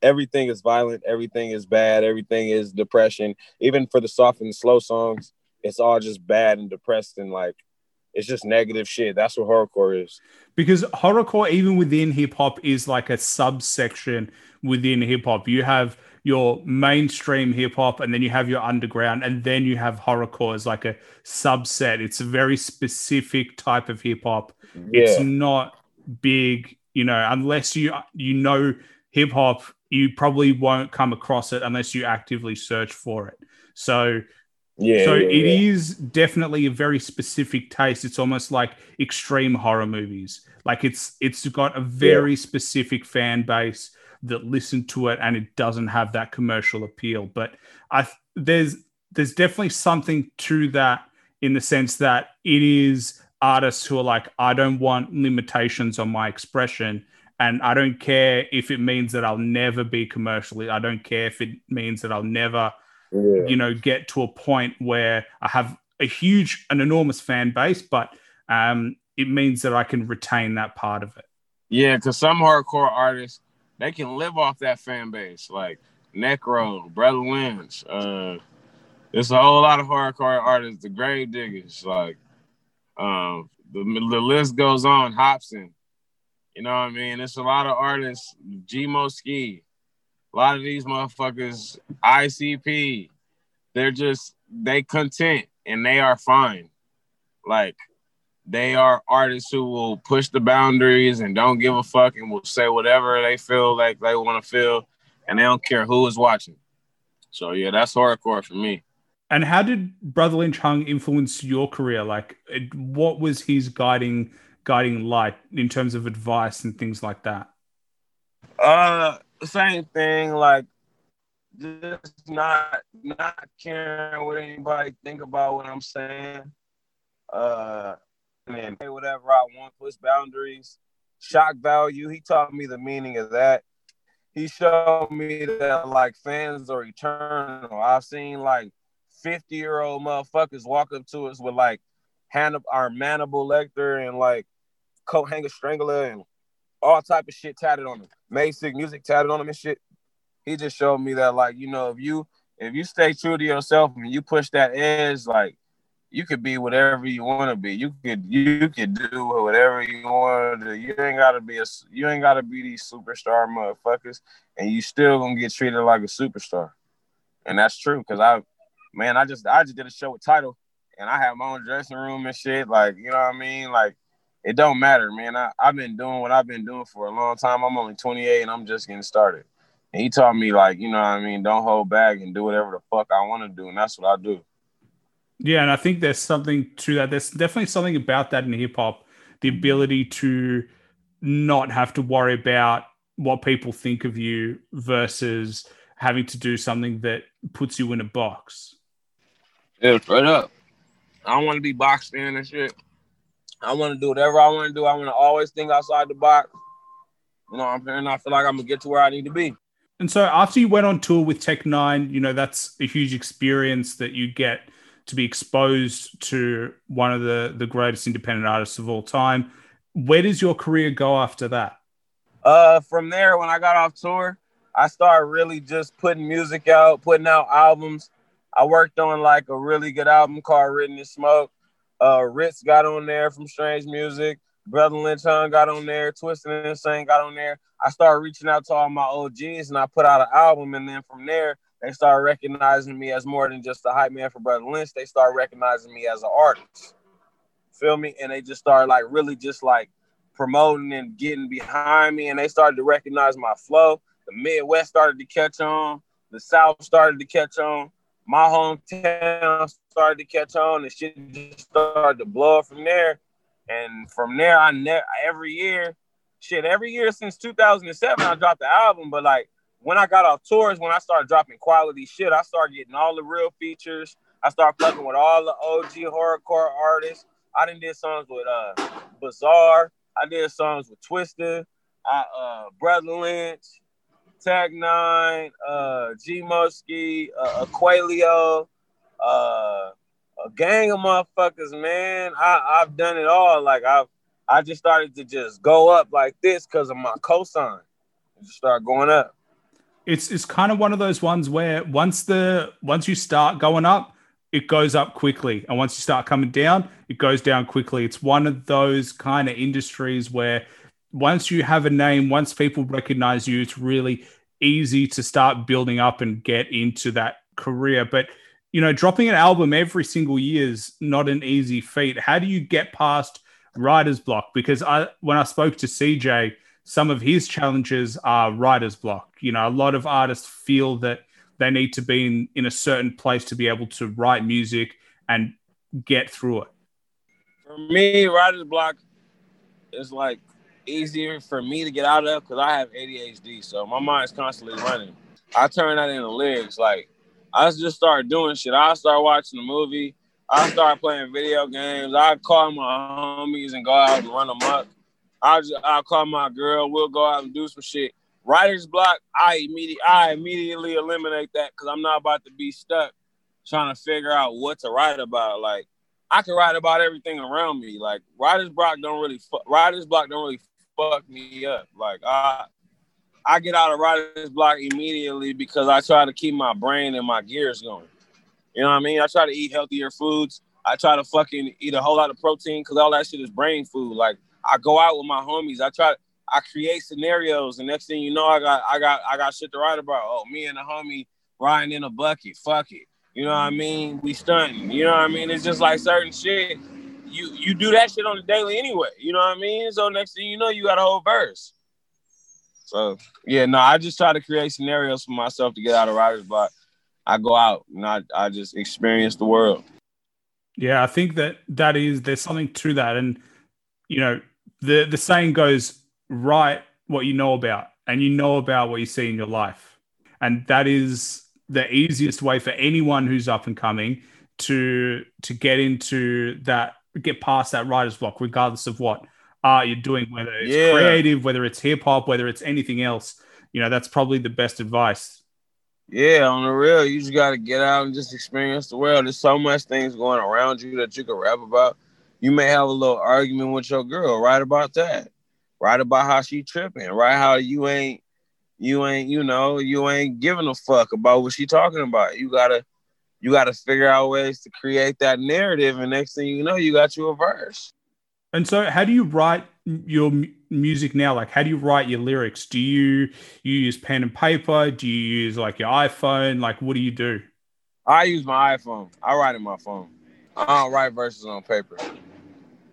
everything is violent, everything is bad, everything is depression. Even for the soft and slow songs, it's all just bad and depressed and like it's just negative shit. That's what horrorcore is. Because horrorcore, even within hip hop, is like a subsection within hip hop. You have your mainstream hip hop, and then you have your underground, and then you have horrorcore as like a subset. It's a very specific type of hip hop. It's not big, you know, unless you you know hip hop, you probably won't come across it unless you actively search for it. So Yeah. so yeah, it yeah. is definitely a very specific taste. It's almost like extreme horror movies. Like it's it's got a very specific fan base that listen to it, and it doesn't have that commercial appeal. But I there's there's definitely something to that in the sense that it is artists who are like, I don't want limitations on my expression. And I don't care if it means that I'll never be commercially. I don't care if it means that I'll never Yeah. you know get to a point where I have a huge, an enormous fan base, but um, it means that I can retain that part of it. Yeah, because some hardcore artists they can live off that fan base, like Necro, Brotha Lynch. Uh, there's a whole lot of hardcore artists, the Gravediggaz, like um, the the list goes on. Hopsin, you know what I mean? It's a lot of artists. G-Mo Skee, a lot of these motherfuckers. ICP, they're just they content and they are fine. Like they are artists who will push the boundaries and don't give a fuck and will say whatever they feel like they want to feel and they don't care who is watching. So yeah, that's hardcore for me. And how did Brotha Lynch Hung influence your career? Like, it, what was his guiding guiding light in terms of advice and things like that? Uh same thing, like just not not caring what anybody think about what I'm saying. Uh and say whatever I want, push boundaries, shock value. He taught me the meaning of that. He showed me that like fans are eternal. I've seen like 50 year old motherfuckers walk up to us with like Hannibal, our Manable Lecter and like Coathanga Strangla and all type of shit tatted on them. Basic music tatted on them and shit. He just showed me that like you know if you if you stay true to yourself and you push that edge like you could be whatever you want to be. You could you could do whatever you want to do. You ain't gotta be a you ain't gotta be these superstar motherfuckers, and you still gonna get treated like a superstar. And that's true because I, man, I just I just did a show with Title, and I have my own dressing room and shit. Like you know what I mean? Like it don't matter, man. I I've been doing what I've been doing for a long time. I'm only 28 and I'm just getting started. And he taught me like you know what I mean. Don't hold back and do whatever the fuck I want to do, and that's what I do. Yeah, and I think there's something to that. There's definitely something about that in hip hop, the ability to not have to worry about what people think of you versus having to do something that puts you in a box. Yeah, straight up. I don't want to be boxed in and shit. I want to do whatever I want to do. I want to always think outside the box. You know what I'm saying? I feel like I'm gonna get to where I need to be. And so after you went on tour with Tech N9ne, you know, that's a huge experience that you get to be exposed to one of the, the greatest independent artists of all time. Where does your career go after that? Uh, from there, when I got off tour, I started really just putting music out, putting out albums. I worked on like a really good album called Written in Smoke. Uh, Rittz got on there from Strange Music. Brotha Hung got on there. Twisted and Insane got on there. I started reaching out to all my OGs and I put out an album. And then from there, they started recognizing me as more than just a hype man for Brotha Lynch. They started recognizing me as an artist. Feel me? And they just started like really just like promoting and getting behind me. And they started to recognize my flow. The Midwest started to catch on. The South started to catch on my hometown started to catch on and shit just started to blow up from there. And from there, I never every year, shit, every year since 2007, I dropped the album. But like when I got off tours, when I started dropping quality shit, I started getting all the real features. I started fucking with all the OG horrorcore artists. I done did songs with uh Bizarre. I did songs with Twista, I uh Brotha Lynch, Tech N9ne, uh, G-Mo Skee, uh, Aqualeo, uh, a gang of motherfuckers, man. I, I've done it all. Like I've I just started to just go up like this because of my cosign. Just start going up. It's it's kind of one of those ones where once the once you start going up, it goes up quickly, and once you start coming down, it goes down quickly. It's one of those kind of industries where once you have a name, once people recognize you, it's really easy to start building up and get into that career. But you know, dropping an album every single year is not an easy feat. How do you get past writer's block? Because I, when I spoke to CJ, some of his challenges are writer's block. You know, a lot of artists feel that they need to be in, in a certain place to be able to write music and get through it. For me, writer's block is like easier for me to get out of because I have ADHD, so my mind's constantly running. I turn that into lyrics. Like I just start doing shit. I start watching a movie. I start playing video games. I call my homies and go out and run amok. I I'll call my girl. We'll go out and do some shit. Writer's block. I immediately I immediately eliminate that because I'm not about to be stuck trying to figure out what to write about. Like I can write about everything around me. Like writer's block don't really fu- writer's block don't really fuck me up. Like I I get out of writer's block immediately because I try to keep my brain and my gears going. You know what I mean? I try to eat healthier foods. I try to fucking eat a whole lot of protein because all that shit is brain food. Like I go out with my homies. I try I create scenarios, and next thing you know, I got I got I got shit to write about. Oh, me and the homie riding in a bucket. Fuck it. You know what I mean? We stunting. You know what I mean? It's just like certain shit. You you do that shit on the daily anyway. You know what I mean? So next thing you know, you got a whole verse. So yeah, no, I just try to create scenarios for myself to get out of writer's block. I go out and I, I just experience the world. Yeah, I think that that is there's something to that, and you know the the saying goes, write what you know about, and you know about what you see in your life, and that is the easiest way for anyone who's up and coming to to get into that, get past that writer's block, regardless of what art you're doing, whether it's yeah. creative, whether it's hip hop, whether it's anything else. You know, that's probably the best advice. Yeah, on the real, you just got to get out and just experience the world. There's so much things going around you that you can rap about. You may have a little argument with your girl, write about that. Write about how she tripping, right? How you ain't, you ain't, you know, you ain't giving a fuck about what she talking about. You gotta, you gotta figure out ways to create that narrative, and next thing you know, you got you a verse. And so, how do you write your music now? Like, how do you write your lyrics? Do you, you use pen and paper? Do you use like your iPhone? Like, what do you do? I use my iPhone. I write in my phone. I don't write verses on paper.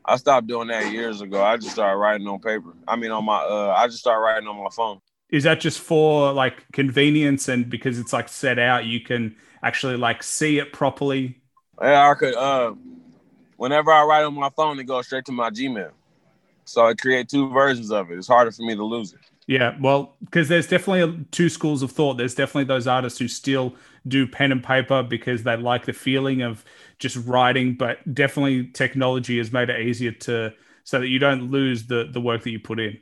I stopped doing that years ago. I just started writing on paper. I mean, on my, uh, I just started writing on my phone. Is that just for like convenience and because it's like set out, you can actually like see it properly? Yeah, I could. Uh, whenever I write on my phone, it goes straight to my Gmail. So I create two versions of it. It's harder for me to lose it. Yeah, well, because there's definitely two schools of thought. There's definitely those artists who still do pen and paper because they like the feeling of just writing, but definitely technology has made it easier to so that you don't lose the the work that you put in.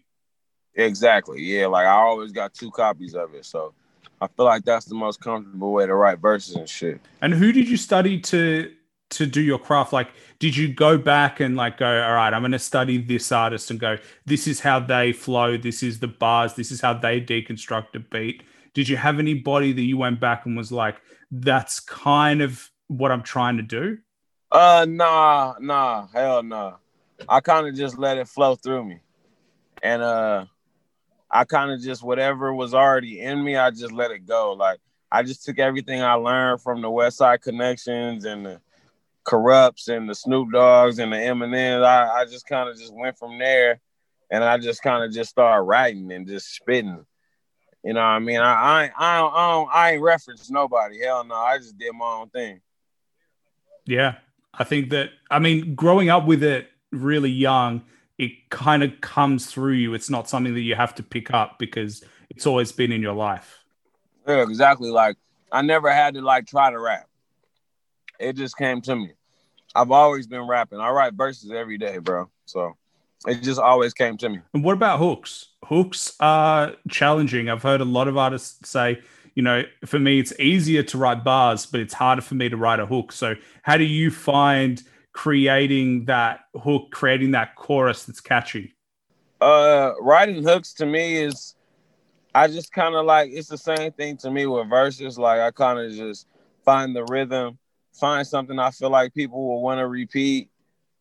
Exactly. Yeah, like I always got two copies of it. So I feel like that's the most comfortable way to write verses and shit. And who did you study to to do your craft? Like, did you go back and like go, all right, I'm going to study this artist and go, this is how they flow, this is the bars, this is how they deconstruct a beat. Did you have anybody that you went back and was like, that's kind of what I'm trying to do? Uh, nah, nah, hell nah. I kind of just let it flow through me, and uh, I kind of just whatever was already in me, I just let it go. Like I just took everything I learned from the West Side Connections and the Kurupts and the Snoop Dogs and the Eminem. I, I just kind of just went from there, and I just kind of just started writing and just spitting. You know what I mean? I I I, I, don't, I ain't reference nobody. Hell no, I just did my own thing. Yeah, I think that I mean, growing up with it really young, it kind of comes through you. It's not something that you have to pick up because it's always been in your life. Yeah, exactly. Like I never had to like try to rap. It just came to me. I've always been rapping. I write verses every day, bro. So it just always came to me. And what about hooks? Hooks are challenging. I've heard a lot of artists say you know, for me, it's easier to write bars, but it's harder for me to write a hook. So, how do you find creating that hook, creating that chorus that's catchy? Uh, writing hooks to me is, I just kind of like it's the same thing to me with verses. Like I kind of just find the rhythm, find something I feel like people will want to repeat,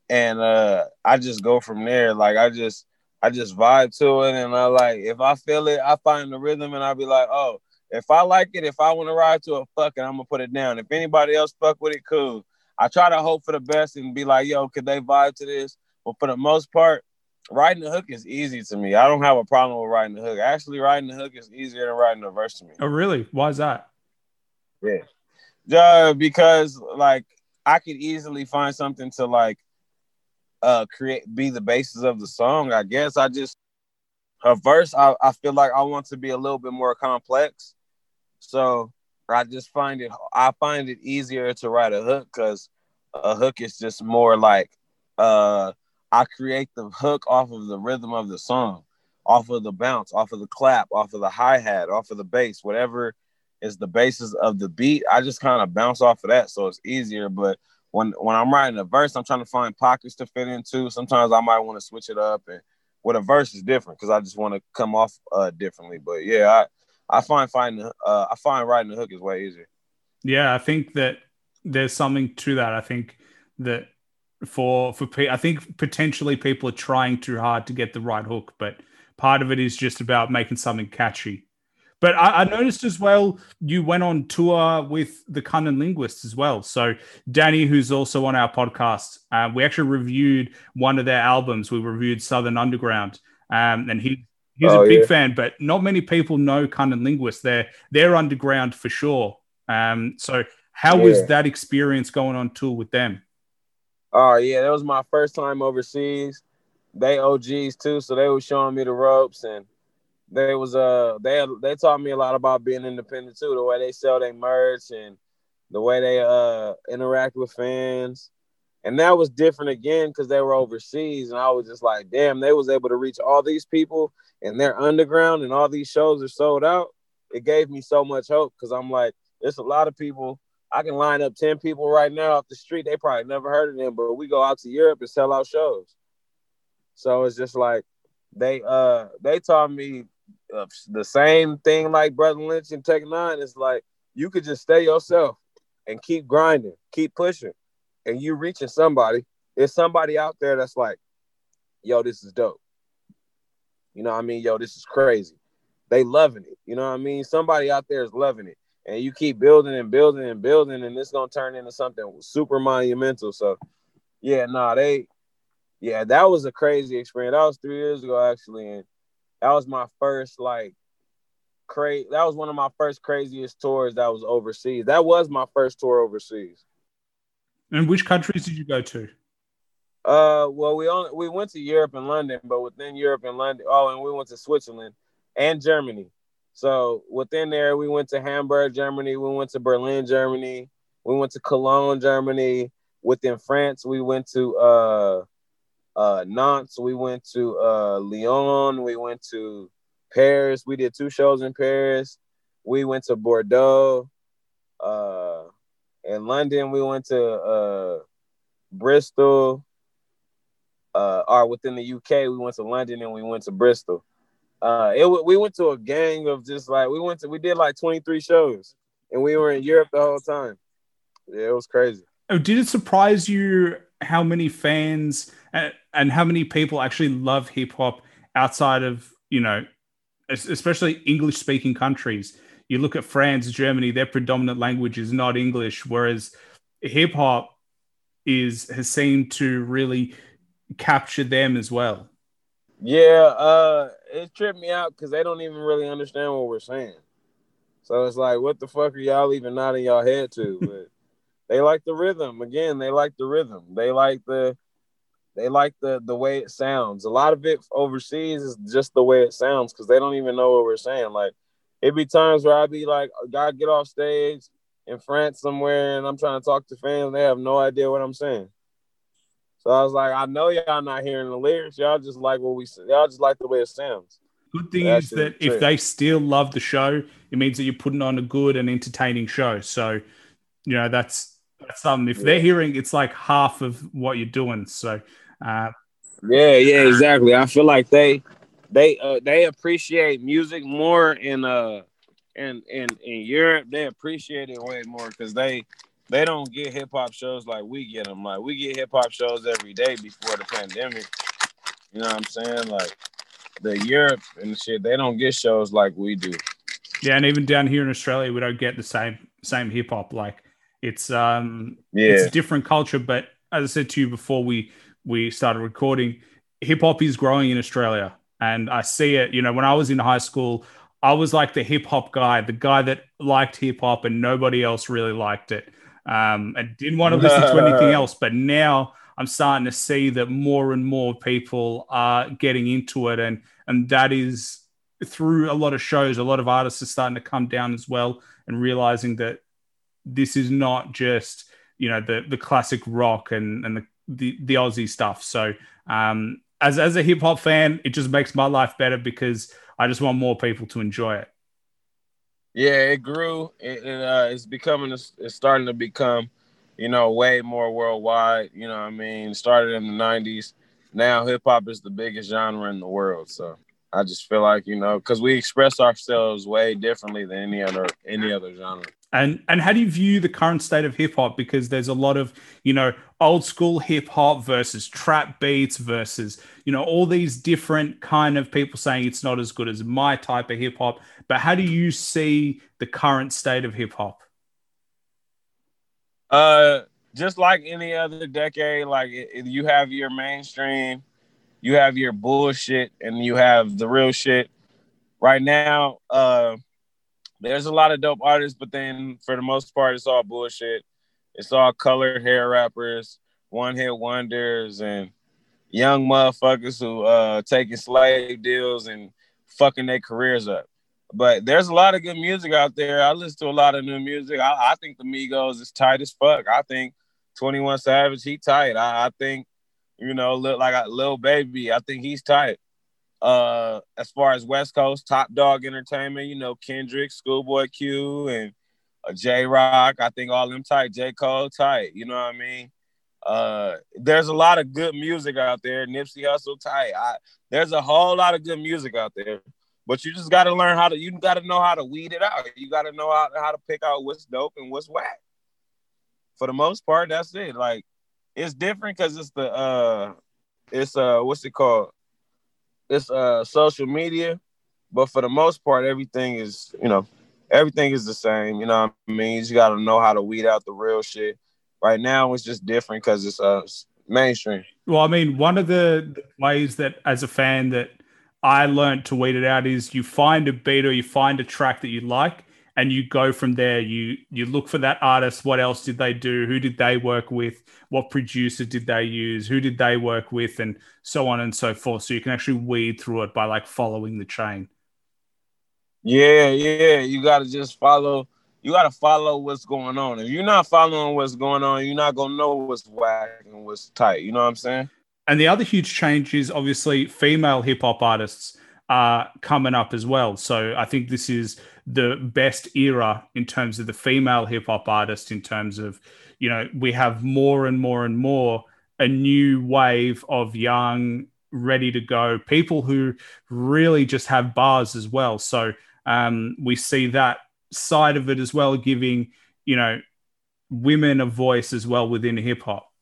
and uh, I just go from there. Like I just, I just vibe to it, and I like if I feel it, I find the rhythm, and I be like, oh if I like it, if I want to ride to it, fuck it, I'm gonna put it down. If anybody else fuck with it, cool. I try to hope for the best and be like, yo, could they vibe to this? But for the most part, writing the hook is easy to me. I don't have a problem with writing the hook. Actually, writing the hook is easier than writing the verse to me. Oh, really? Why is that? Yeah. Uh, because like I could easily find something to like uh create be the basis of the song. I guess I just a verse I, I feel like I want to be a little bit more complex. So I just find it I find it easier to write a hook because a hook is just more like uh I create the hook off of the rhythm of the song, off of the bounce, off of the clap, off of the hi-hat, off of the bass, whatever is the basis of the beat. I just kind of bounce off of that. So it's easier. But when when I'm writing a verse, I'm trying to find pockets to fit into. Sometimes I might want to switch it up and with a verse is different because I just want to come off uh differently. But yeah, I I find finding uh, I find writing the hook is way easier. Yeah, I think that there's something to that. I think that for for I think potentially people are trying too hard to get the right hook, but part of it is just about making something catchy. But I, I noticed as well you went on tour with the CunninLynguists as well. So Danny, who's also on our podcast, uh, we actually reviewed one of their albums. We reviewed Southern Underground, um, and he He's oh, a big yeah. fan, but not many people know CunninLynguists. They're they're underground for sure. Um, so how yeah. was that experience going on tour with them? Oh yeah, that was my first time overseas. They OGs too, so they were showing me the ropes, and they was uh they they taught me a lot about being independent too. The way they sell their merch and the way they uh interact with fans. And that was different again because they were overseas and i was just like damn they was able to reach all these people and they're underground and all these shows are sold out. It gave me so much hope because i'm like there's a lot of people. I can line up 10 people right now off the street. They probably never heard of them but we go out to europe and sell out shows. So it's just like they uh they taught me uh, the same thing like brother lynch and tech nine it's like you could just stay yourself and keep grinding keep pushing and you reaching somebody, there's somebody out there that's like, yo, this is dope. You know what I mean? Yo, this is crazy. They loving it. You know what I mean? Somebody out there is loving it. And you keep building and building and building, and it's gonna turn into something super monumental. So yeah, nah, they yeah, that was a crazy experience. That was three years ago actually, and that was my first like crazy that was one of my first craziest tours that was overseas. That was my first tour overseas. And which countries did you go to? Uh, well, we only we went to Europe and London, but within Europe and London, oh, and we went to Switzerland and Germany. So within there, we went to Hamburg, Germany. We went to Berlin, Germany. We went to Cologne, Germany. Within France, we went to uh, uh, Nantes. We went to uh, Lyon. We went to Paris. We did two shows in Paris. we went to Bordeaux. Uh, in London, we went to uh, Bristol. Uh, or within the UK, we went to London and we went to Bristol. Uh, it we went to a gang of just like we went to we did like 23 shows and we were in Europe the whole time. Yeah, it was crazy. Oh, did it surprise you how many fans and, and how many people actually love hip hop outside of you know, especially English speaking countries? You look at France, Germany; their predominant language is not English, whereas hip hop is has seemed to really capture them as well. Yeah, uh, it tripped me out because they don't even really understand what we're saying. So it's like, what the fuck are y'all even nodding y'all head to? But they like the rhythm. Again, they like the rhythm. They like the they like the the way it sounds. A lot of it overseas is just the way it sounds because they don't even know what we're saying. Like it be times where I'd be like, I get off stage in France somewhere and I'm trying to talk to fans. They have no idea what I'm saying. So I was like, I know y'all not hearing the lyrics. Y'all just like what we y'all just like the way it sounds. Good thing is that if they still love the show, it means that you're putting on a good and entertaining show. So, you know, that's that's something. If yeah. they're hearing, it's like half of what you're doing. So, uh, yeah, yeah, exactly. I feel like they they uh, they appreciate music more in uh in in in Europe. They appreciate it way more because they they don't get hip hop shows like we get them. Like we get hip hop shows every day before the pandemic. You know what I'm saying? Like the Europe and shit, they don't get shows like we do. Yeah, and even down here in Australia, we don't get the same same hip hop. Like it's um yeah. it's a different culture. But as I said to you before we we started recording, hip hop is growing in Australia. And I see it, you know, when I was in high school, I was like the hip hop guy, the guy that liked hip hop and nobody else really liked it. Um, and didn't want to listen to anything else. But now I'm starting to see that more and more people are getting into it, and and that is through a lot of shows. A lot of artists are starting to come down as well and realizing that this is not just you know the the classic rock and and the the, the Aussie stuff. So um, as as a hip hop fan, it just makes my life better because I just want more people to enjoy it. Yeah, it grew. It, uh, it's becoming. It's starting to become you know, way more worldwide. You know I mean? Started in the 90s. Now hip hop is the biggest genre in the world. So I just feel like, you know, because we express ourselves way differently than any other any other genre. And and how do you view the current state of hip hop? Because there's a lot of, you know, old school hip hop versus trap beats versus, you know, all these different kind of people saying it's not as good as my type of hip hop. But how do you see the current state of hip hop? Uh, just like any other decade, like you have your mainstream, you have your bullshit, and you have the real shit. Right now, uh, there's a lot of dope artists, but then for the most part, it's all bullshit. It's all colored hair rappers, one hit wonders, and young motherfuckers who uh taking slave deals and fucking their careers up. But there's a lot of good music out there. I listen to a lot of new music. I, I think the Migos is tight as fuck. I think 21 Savage, he tight. I, I think, you know, look like a little baby. I think he's tight. Uh, as far as West Coast, Top Dawg Entertainment, you know, Kendrick, Schoolboy Q, and uh, Jay Rock. I think all them tight. J. Cole tight. You know what I mean? Uh, there's a lot of good music out there. Nipsey Hussle tight. I, there's a whole lot of good music out there. But you just got to learn how to. You got to know how to weed it out. You got to know how, how to pick out what's dope and what's whack. For the most part, that's it. Like it's different because it's the uh, it's uh, what's it called? It's uh, social media. But for the most part, everything is you know, everything is the same. You know what I mean? You just got to know how to weed out the real shit. Right now, it's just different because it's uh mainstream. Well, I mean, one of the ways that as a fan that I learned to weed it out is you find a beat or you find a track that you like and you go from there. You you look for that artist. What else did they do? Who did they work with? What producer did they use? Who did they work with? And so on and so forth. So you can actually weed through it by like following the chain. Yeah, yeah. You gotta just follow. You gotta follow what's going on. If you're not following what's going on, you're not gonna know what's whack and what's tight. You know what I'm saying? And the other huge change is obviously female hip hop artists are coming up as well. So I think this is the best era in terms of the female hip hop artist, in terms of, you know, we have more and more and more a new wave of young, ready to go people who really just have bars as well. So um, we see that side of it as well, giving, you know, women a voice as well within hip hop.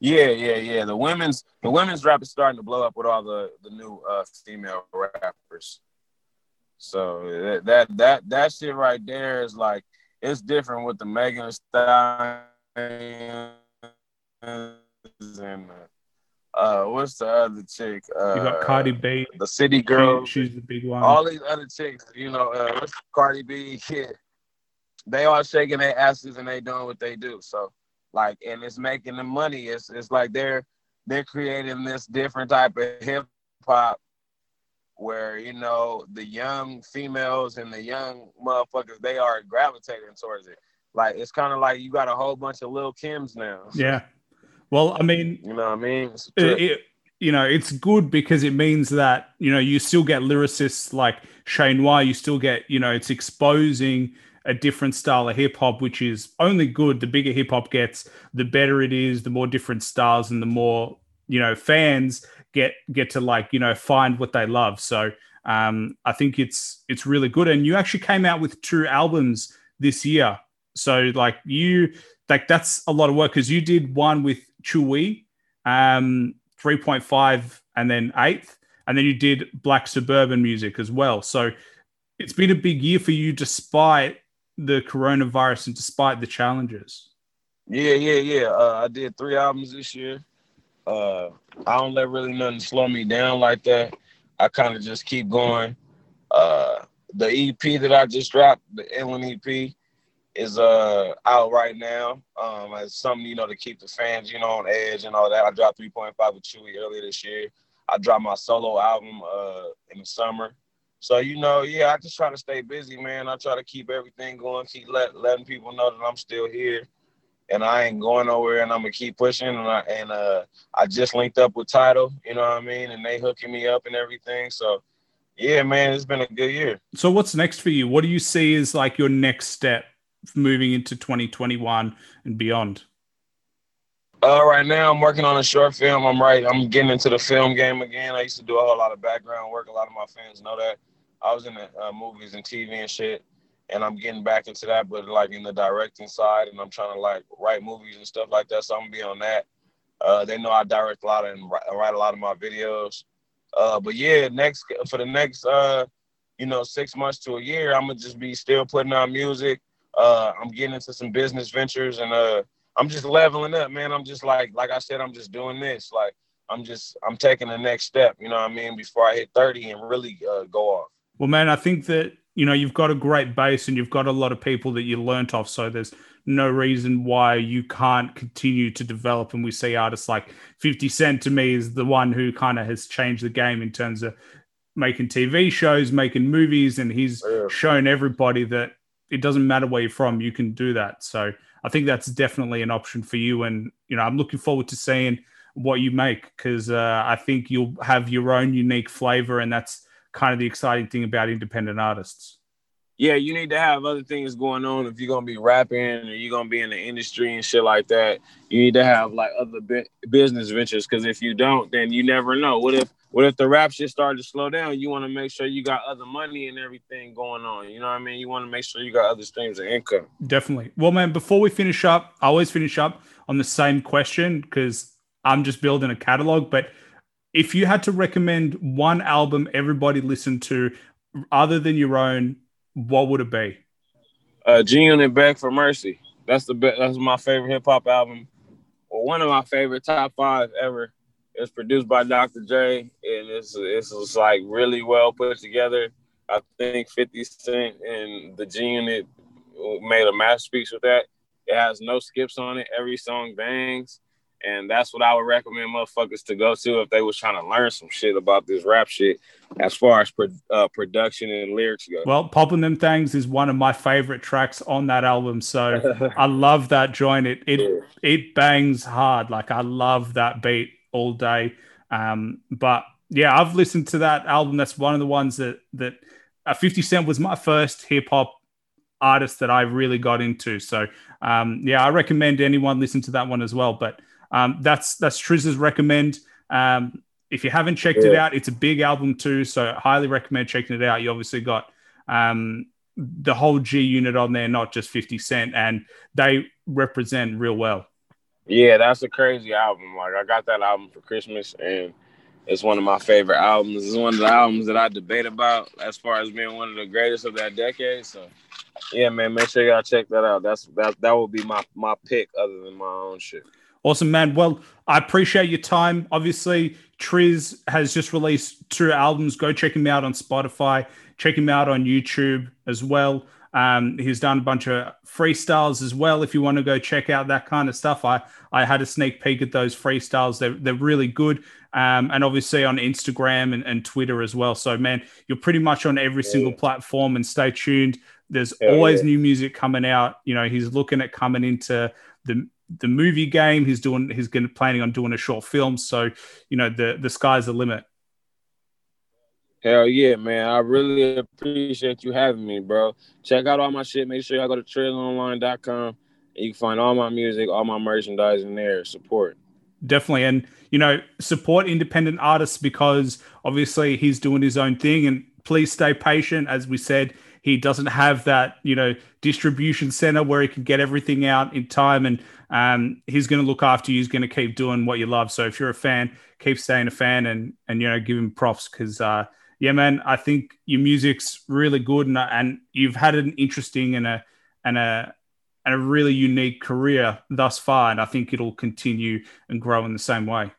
Yeah, yeah, yeah. The women's the women's rap is starting to blow up with all the the new uh, female rappers. So that that that that shit right there is like it's different with the Megan Stallion and uh, what's the other chick? Uh, you got Cardi B, the City Girl. She, she's the big one. All these other chicks, you know, uh, Cardi B? Yeah, they all shaking their asses and they doing what they do. So like, and it's making the money. It's it's like they're they're creating this different type of hip hop where you know the young females and the young motherfuckers they are gravitating towards it. Like it's kind of like you got a whole bunch of Lil' Kims now. Yeah. Well, I mean, you know what I mean? It, it, you know, it's good because it means that you know you still get lyricists like Shane Y. You still get you know it's exposing a different style of hip hop, which is only good. The bigger hip hop gets, the better it is. The more different styles and the more you know fans get get to like you know find what they love. So um, I think it's it's really good. And you actually came out with two albums this year. So like you like that's a lot of work because you did one with Chuuwee, um, three point five, and then eighth, and then you did Black Suburban Music as well. So it's been a big year for you, despite the coronavirus and despite the challenges? Yeah, yeah, yeah. Uh, I did three albums this year. Uh, I don't let really nothing slow me down like that. I kind of just keep going. Uh, the EP that I just dropped, the Ellen EP, is uh out right now. Um, as something you know to keep the fans you know on edge and all that. I dropped 3.5 with Chuuwee earlier this year. I dropped my solo album uh in the summer. So you know, yeah, I just try to stay busy, man. I try to keep everything going, keep let, letting people know that I'm still here, and I ain't going nowhere, and I'm gonna keep pushing. And I and uh, I just linked up with Title, you know what I mean, and they hooking me up and everything. So yeah, man, it's been a good year. So what's next for you? What do you see as like your next step moving into 2021 and beyond? Uh, right now I'm working on a short film. I'm right. I'm getting into the film game again. I used to do a whole lot of background work. A lot of my fans know that. I was in the uh, movies and TV and shit, and I'm getting back into that, but like in the directing side, and I'm trying to like write movies and stuff like that. So I'm gonna be on that. Uh, they know I direct a lot and write a lot of my videos. Uh, but yeah, next for the next uh, you know six months to a year, I'm gonna just be still putting out music. Uh, I'm getting into some business ventures and uh, I'm just leveling up, man. I'm just like like I said, I'm just doing this. Like I'm just I'm taking the next step. You know what I mean? Before I hit 30 and really uh, go off. Well, man, I think that you know you've got a great base and you've got a lot of people that you learnt off. So there's no reason why you can't continue to develop. And we see artists like 50 Cent to me is the one who kind of has changed the game in terms of making TV shows, making movies, and he's yeah. shown everybody that it doesn't matter where you're from, you can do that. So I think that's definitely an option for you. And you know, I'm looking forward to seeing what you make because uh, I think you'll have your own unique flavor, and that's kind of the exciting thing about independent artists. Yeah, you need to have other things going on if you're gonna be rapping or you're gonna be in the industry and shit like that. You need to have like other bi- business ventures because if you don't, then you never know. What if what if the rap shit started to slow down? You want to make sure you got other money and everything going on. You know what I mean? You want to make sure you got other streams of income. Definitely. Well, man, before we finish up, I always finish up on the same question because I'm just building a catalog, but if you had to recommend one album everybody listened to other than your own, what would it be? Uh, G Unit Beg for Mercy. That's the best. That's my favorite hip hop album, or one of my favorite top five ever. It's produced by Dr. Dre, and it's it's like really well put together. I think 50 Cent and the G Unit made a masterpiece with that. It has no skips on it. Every song bangs. And that's what I would recommend motherfuckers to go to if they was trying to learn some shit about this rap shit as far as pro- uh, production and lyrics go. Well, Poppin' Them Thangs is one of my favorite tracks on that album. So I love that joint. It it yeah. it bangs hard. Like I love that beat all day. Um, but yeah, I've listened to that album. That's one of the ones that that uh, 50 Cent was my first hip hop artist that I really got into. So um, yeah, I recommend anyone listen to that one as well. But um, that's that's Trizz's recommend. Um, if you haven't checked yeah. it out, it's a big album too. So highly recommend checking it out. You obviously got um, the whole G unit on there, not just 50 Cent, and they represent real well. Yeah, that's a crazy album. Like I got that album for Christmas and it's one of my favorite albums. It's one of the albums that I debate about as far as being one of the greatest of that decade. So yeah, man, make sure y'all check that out. That's that that would be my my pick other than my own shit. Awesome, man. Well, I appreciate your time. Obviously, Trizz has just released two albums. Go check him out on Spotify. Check him out on YouTube as well. Um, he's done a bunch of freestyles as well. If you want to go check out that kind of stuff, I I had a sneak peek at those freestyles. They're they're really good. Um, and obviously on Instagram and, and Twitter as well. So man, you're pretty much on every yeah. single platform. And stay tuned. There's Hell always yeah. new music coming out. You know, he's looking at coming into the the movie game. He's doing he's going to planning on doing a short film. So you know the the sky's the limit. Hell yeah, man. I really appreciate you having me, bro. Check out all my shit. Make sure y'all go to trizzonline.com and you can find all my music, all my merchandise in there. Support. Definitely. And, you know, support independent artists because obviously he's doing his own thing. And please stay patient. As we said, he doesn't have that, you know, distribution center where he can get everything out in time. And um, he's going to look after you. He's going to keep doing what you love. So if you're a fan, keep staying a fan and, and you know, give him props because, uh, yeah, man, I think your music's really good, and and you've had an interesting and a and a and a really unique career thus far, and I think it'll continue and grow in the same way.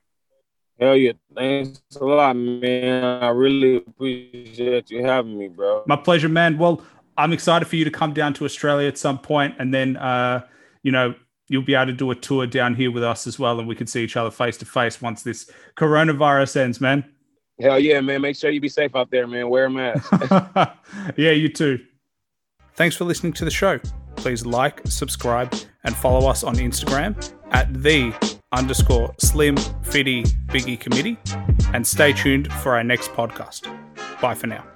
Hell yeah. Thanks a lot, man. I really appreciate you having me, bro. My pleasure, man. Well, I'm excited for you to come down to Australia at some point and then uh, you know, you'll be able to do a tour down here with us as well and we can see each other face to face once this coronavirus ends, man. Hell yeah, man. Make sure you be safe out there, man. Wear a mask. yeah, you too. Thanks for listening to the show. Please like, subscribe, and follow us on Instagram at the underscore slim fitty biggie committee. And stay tuned for our next podcast. Bye for now.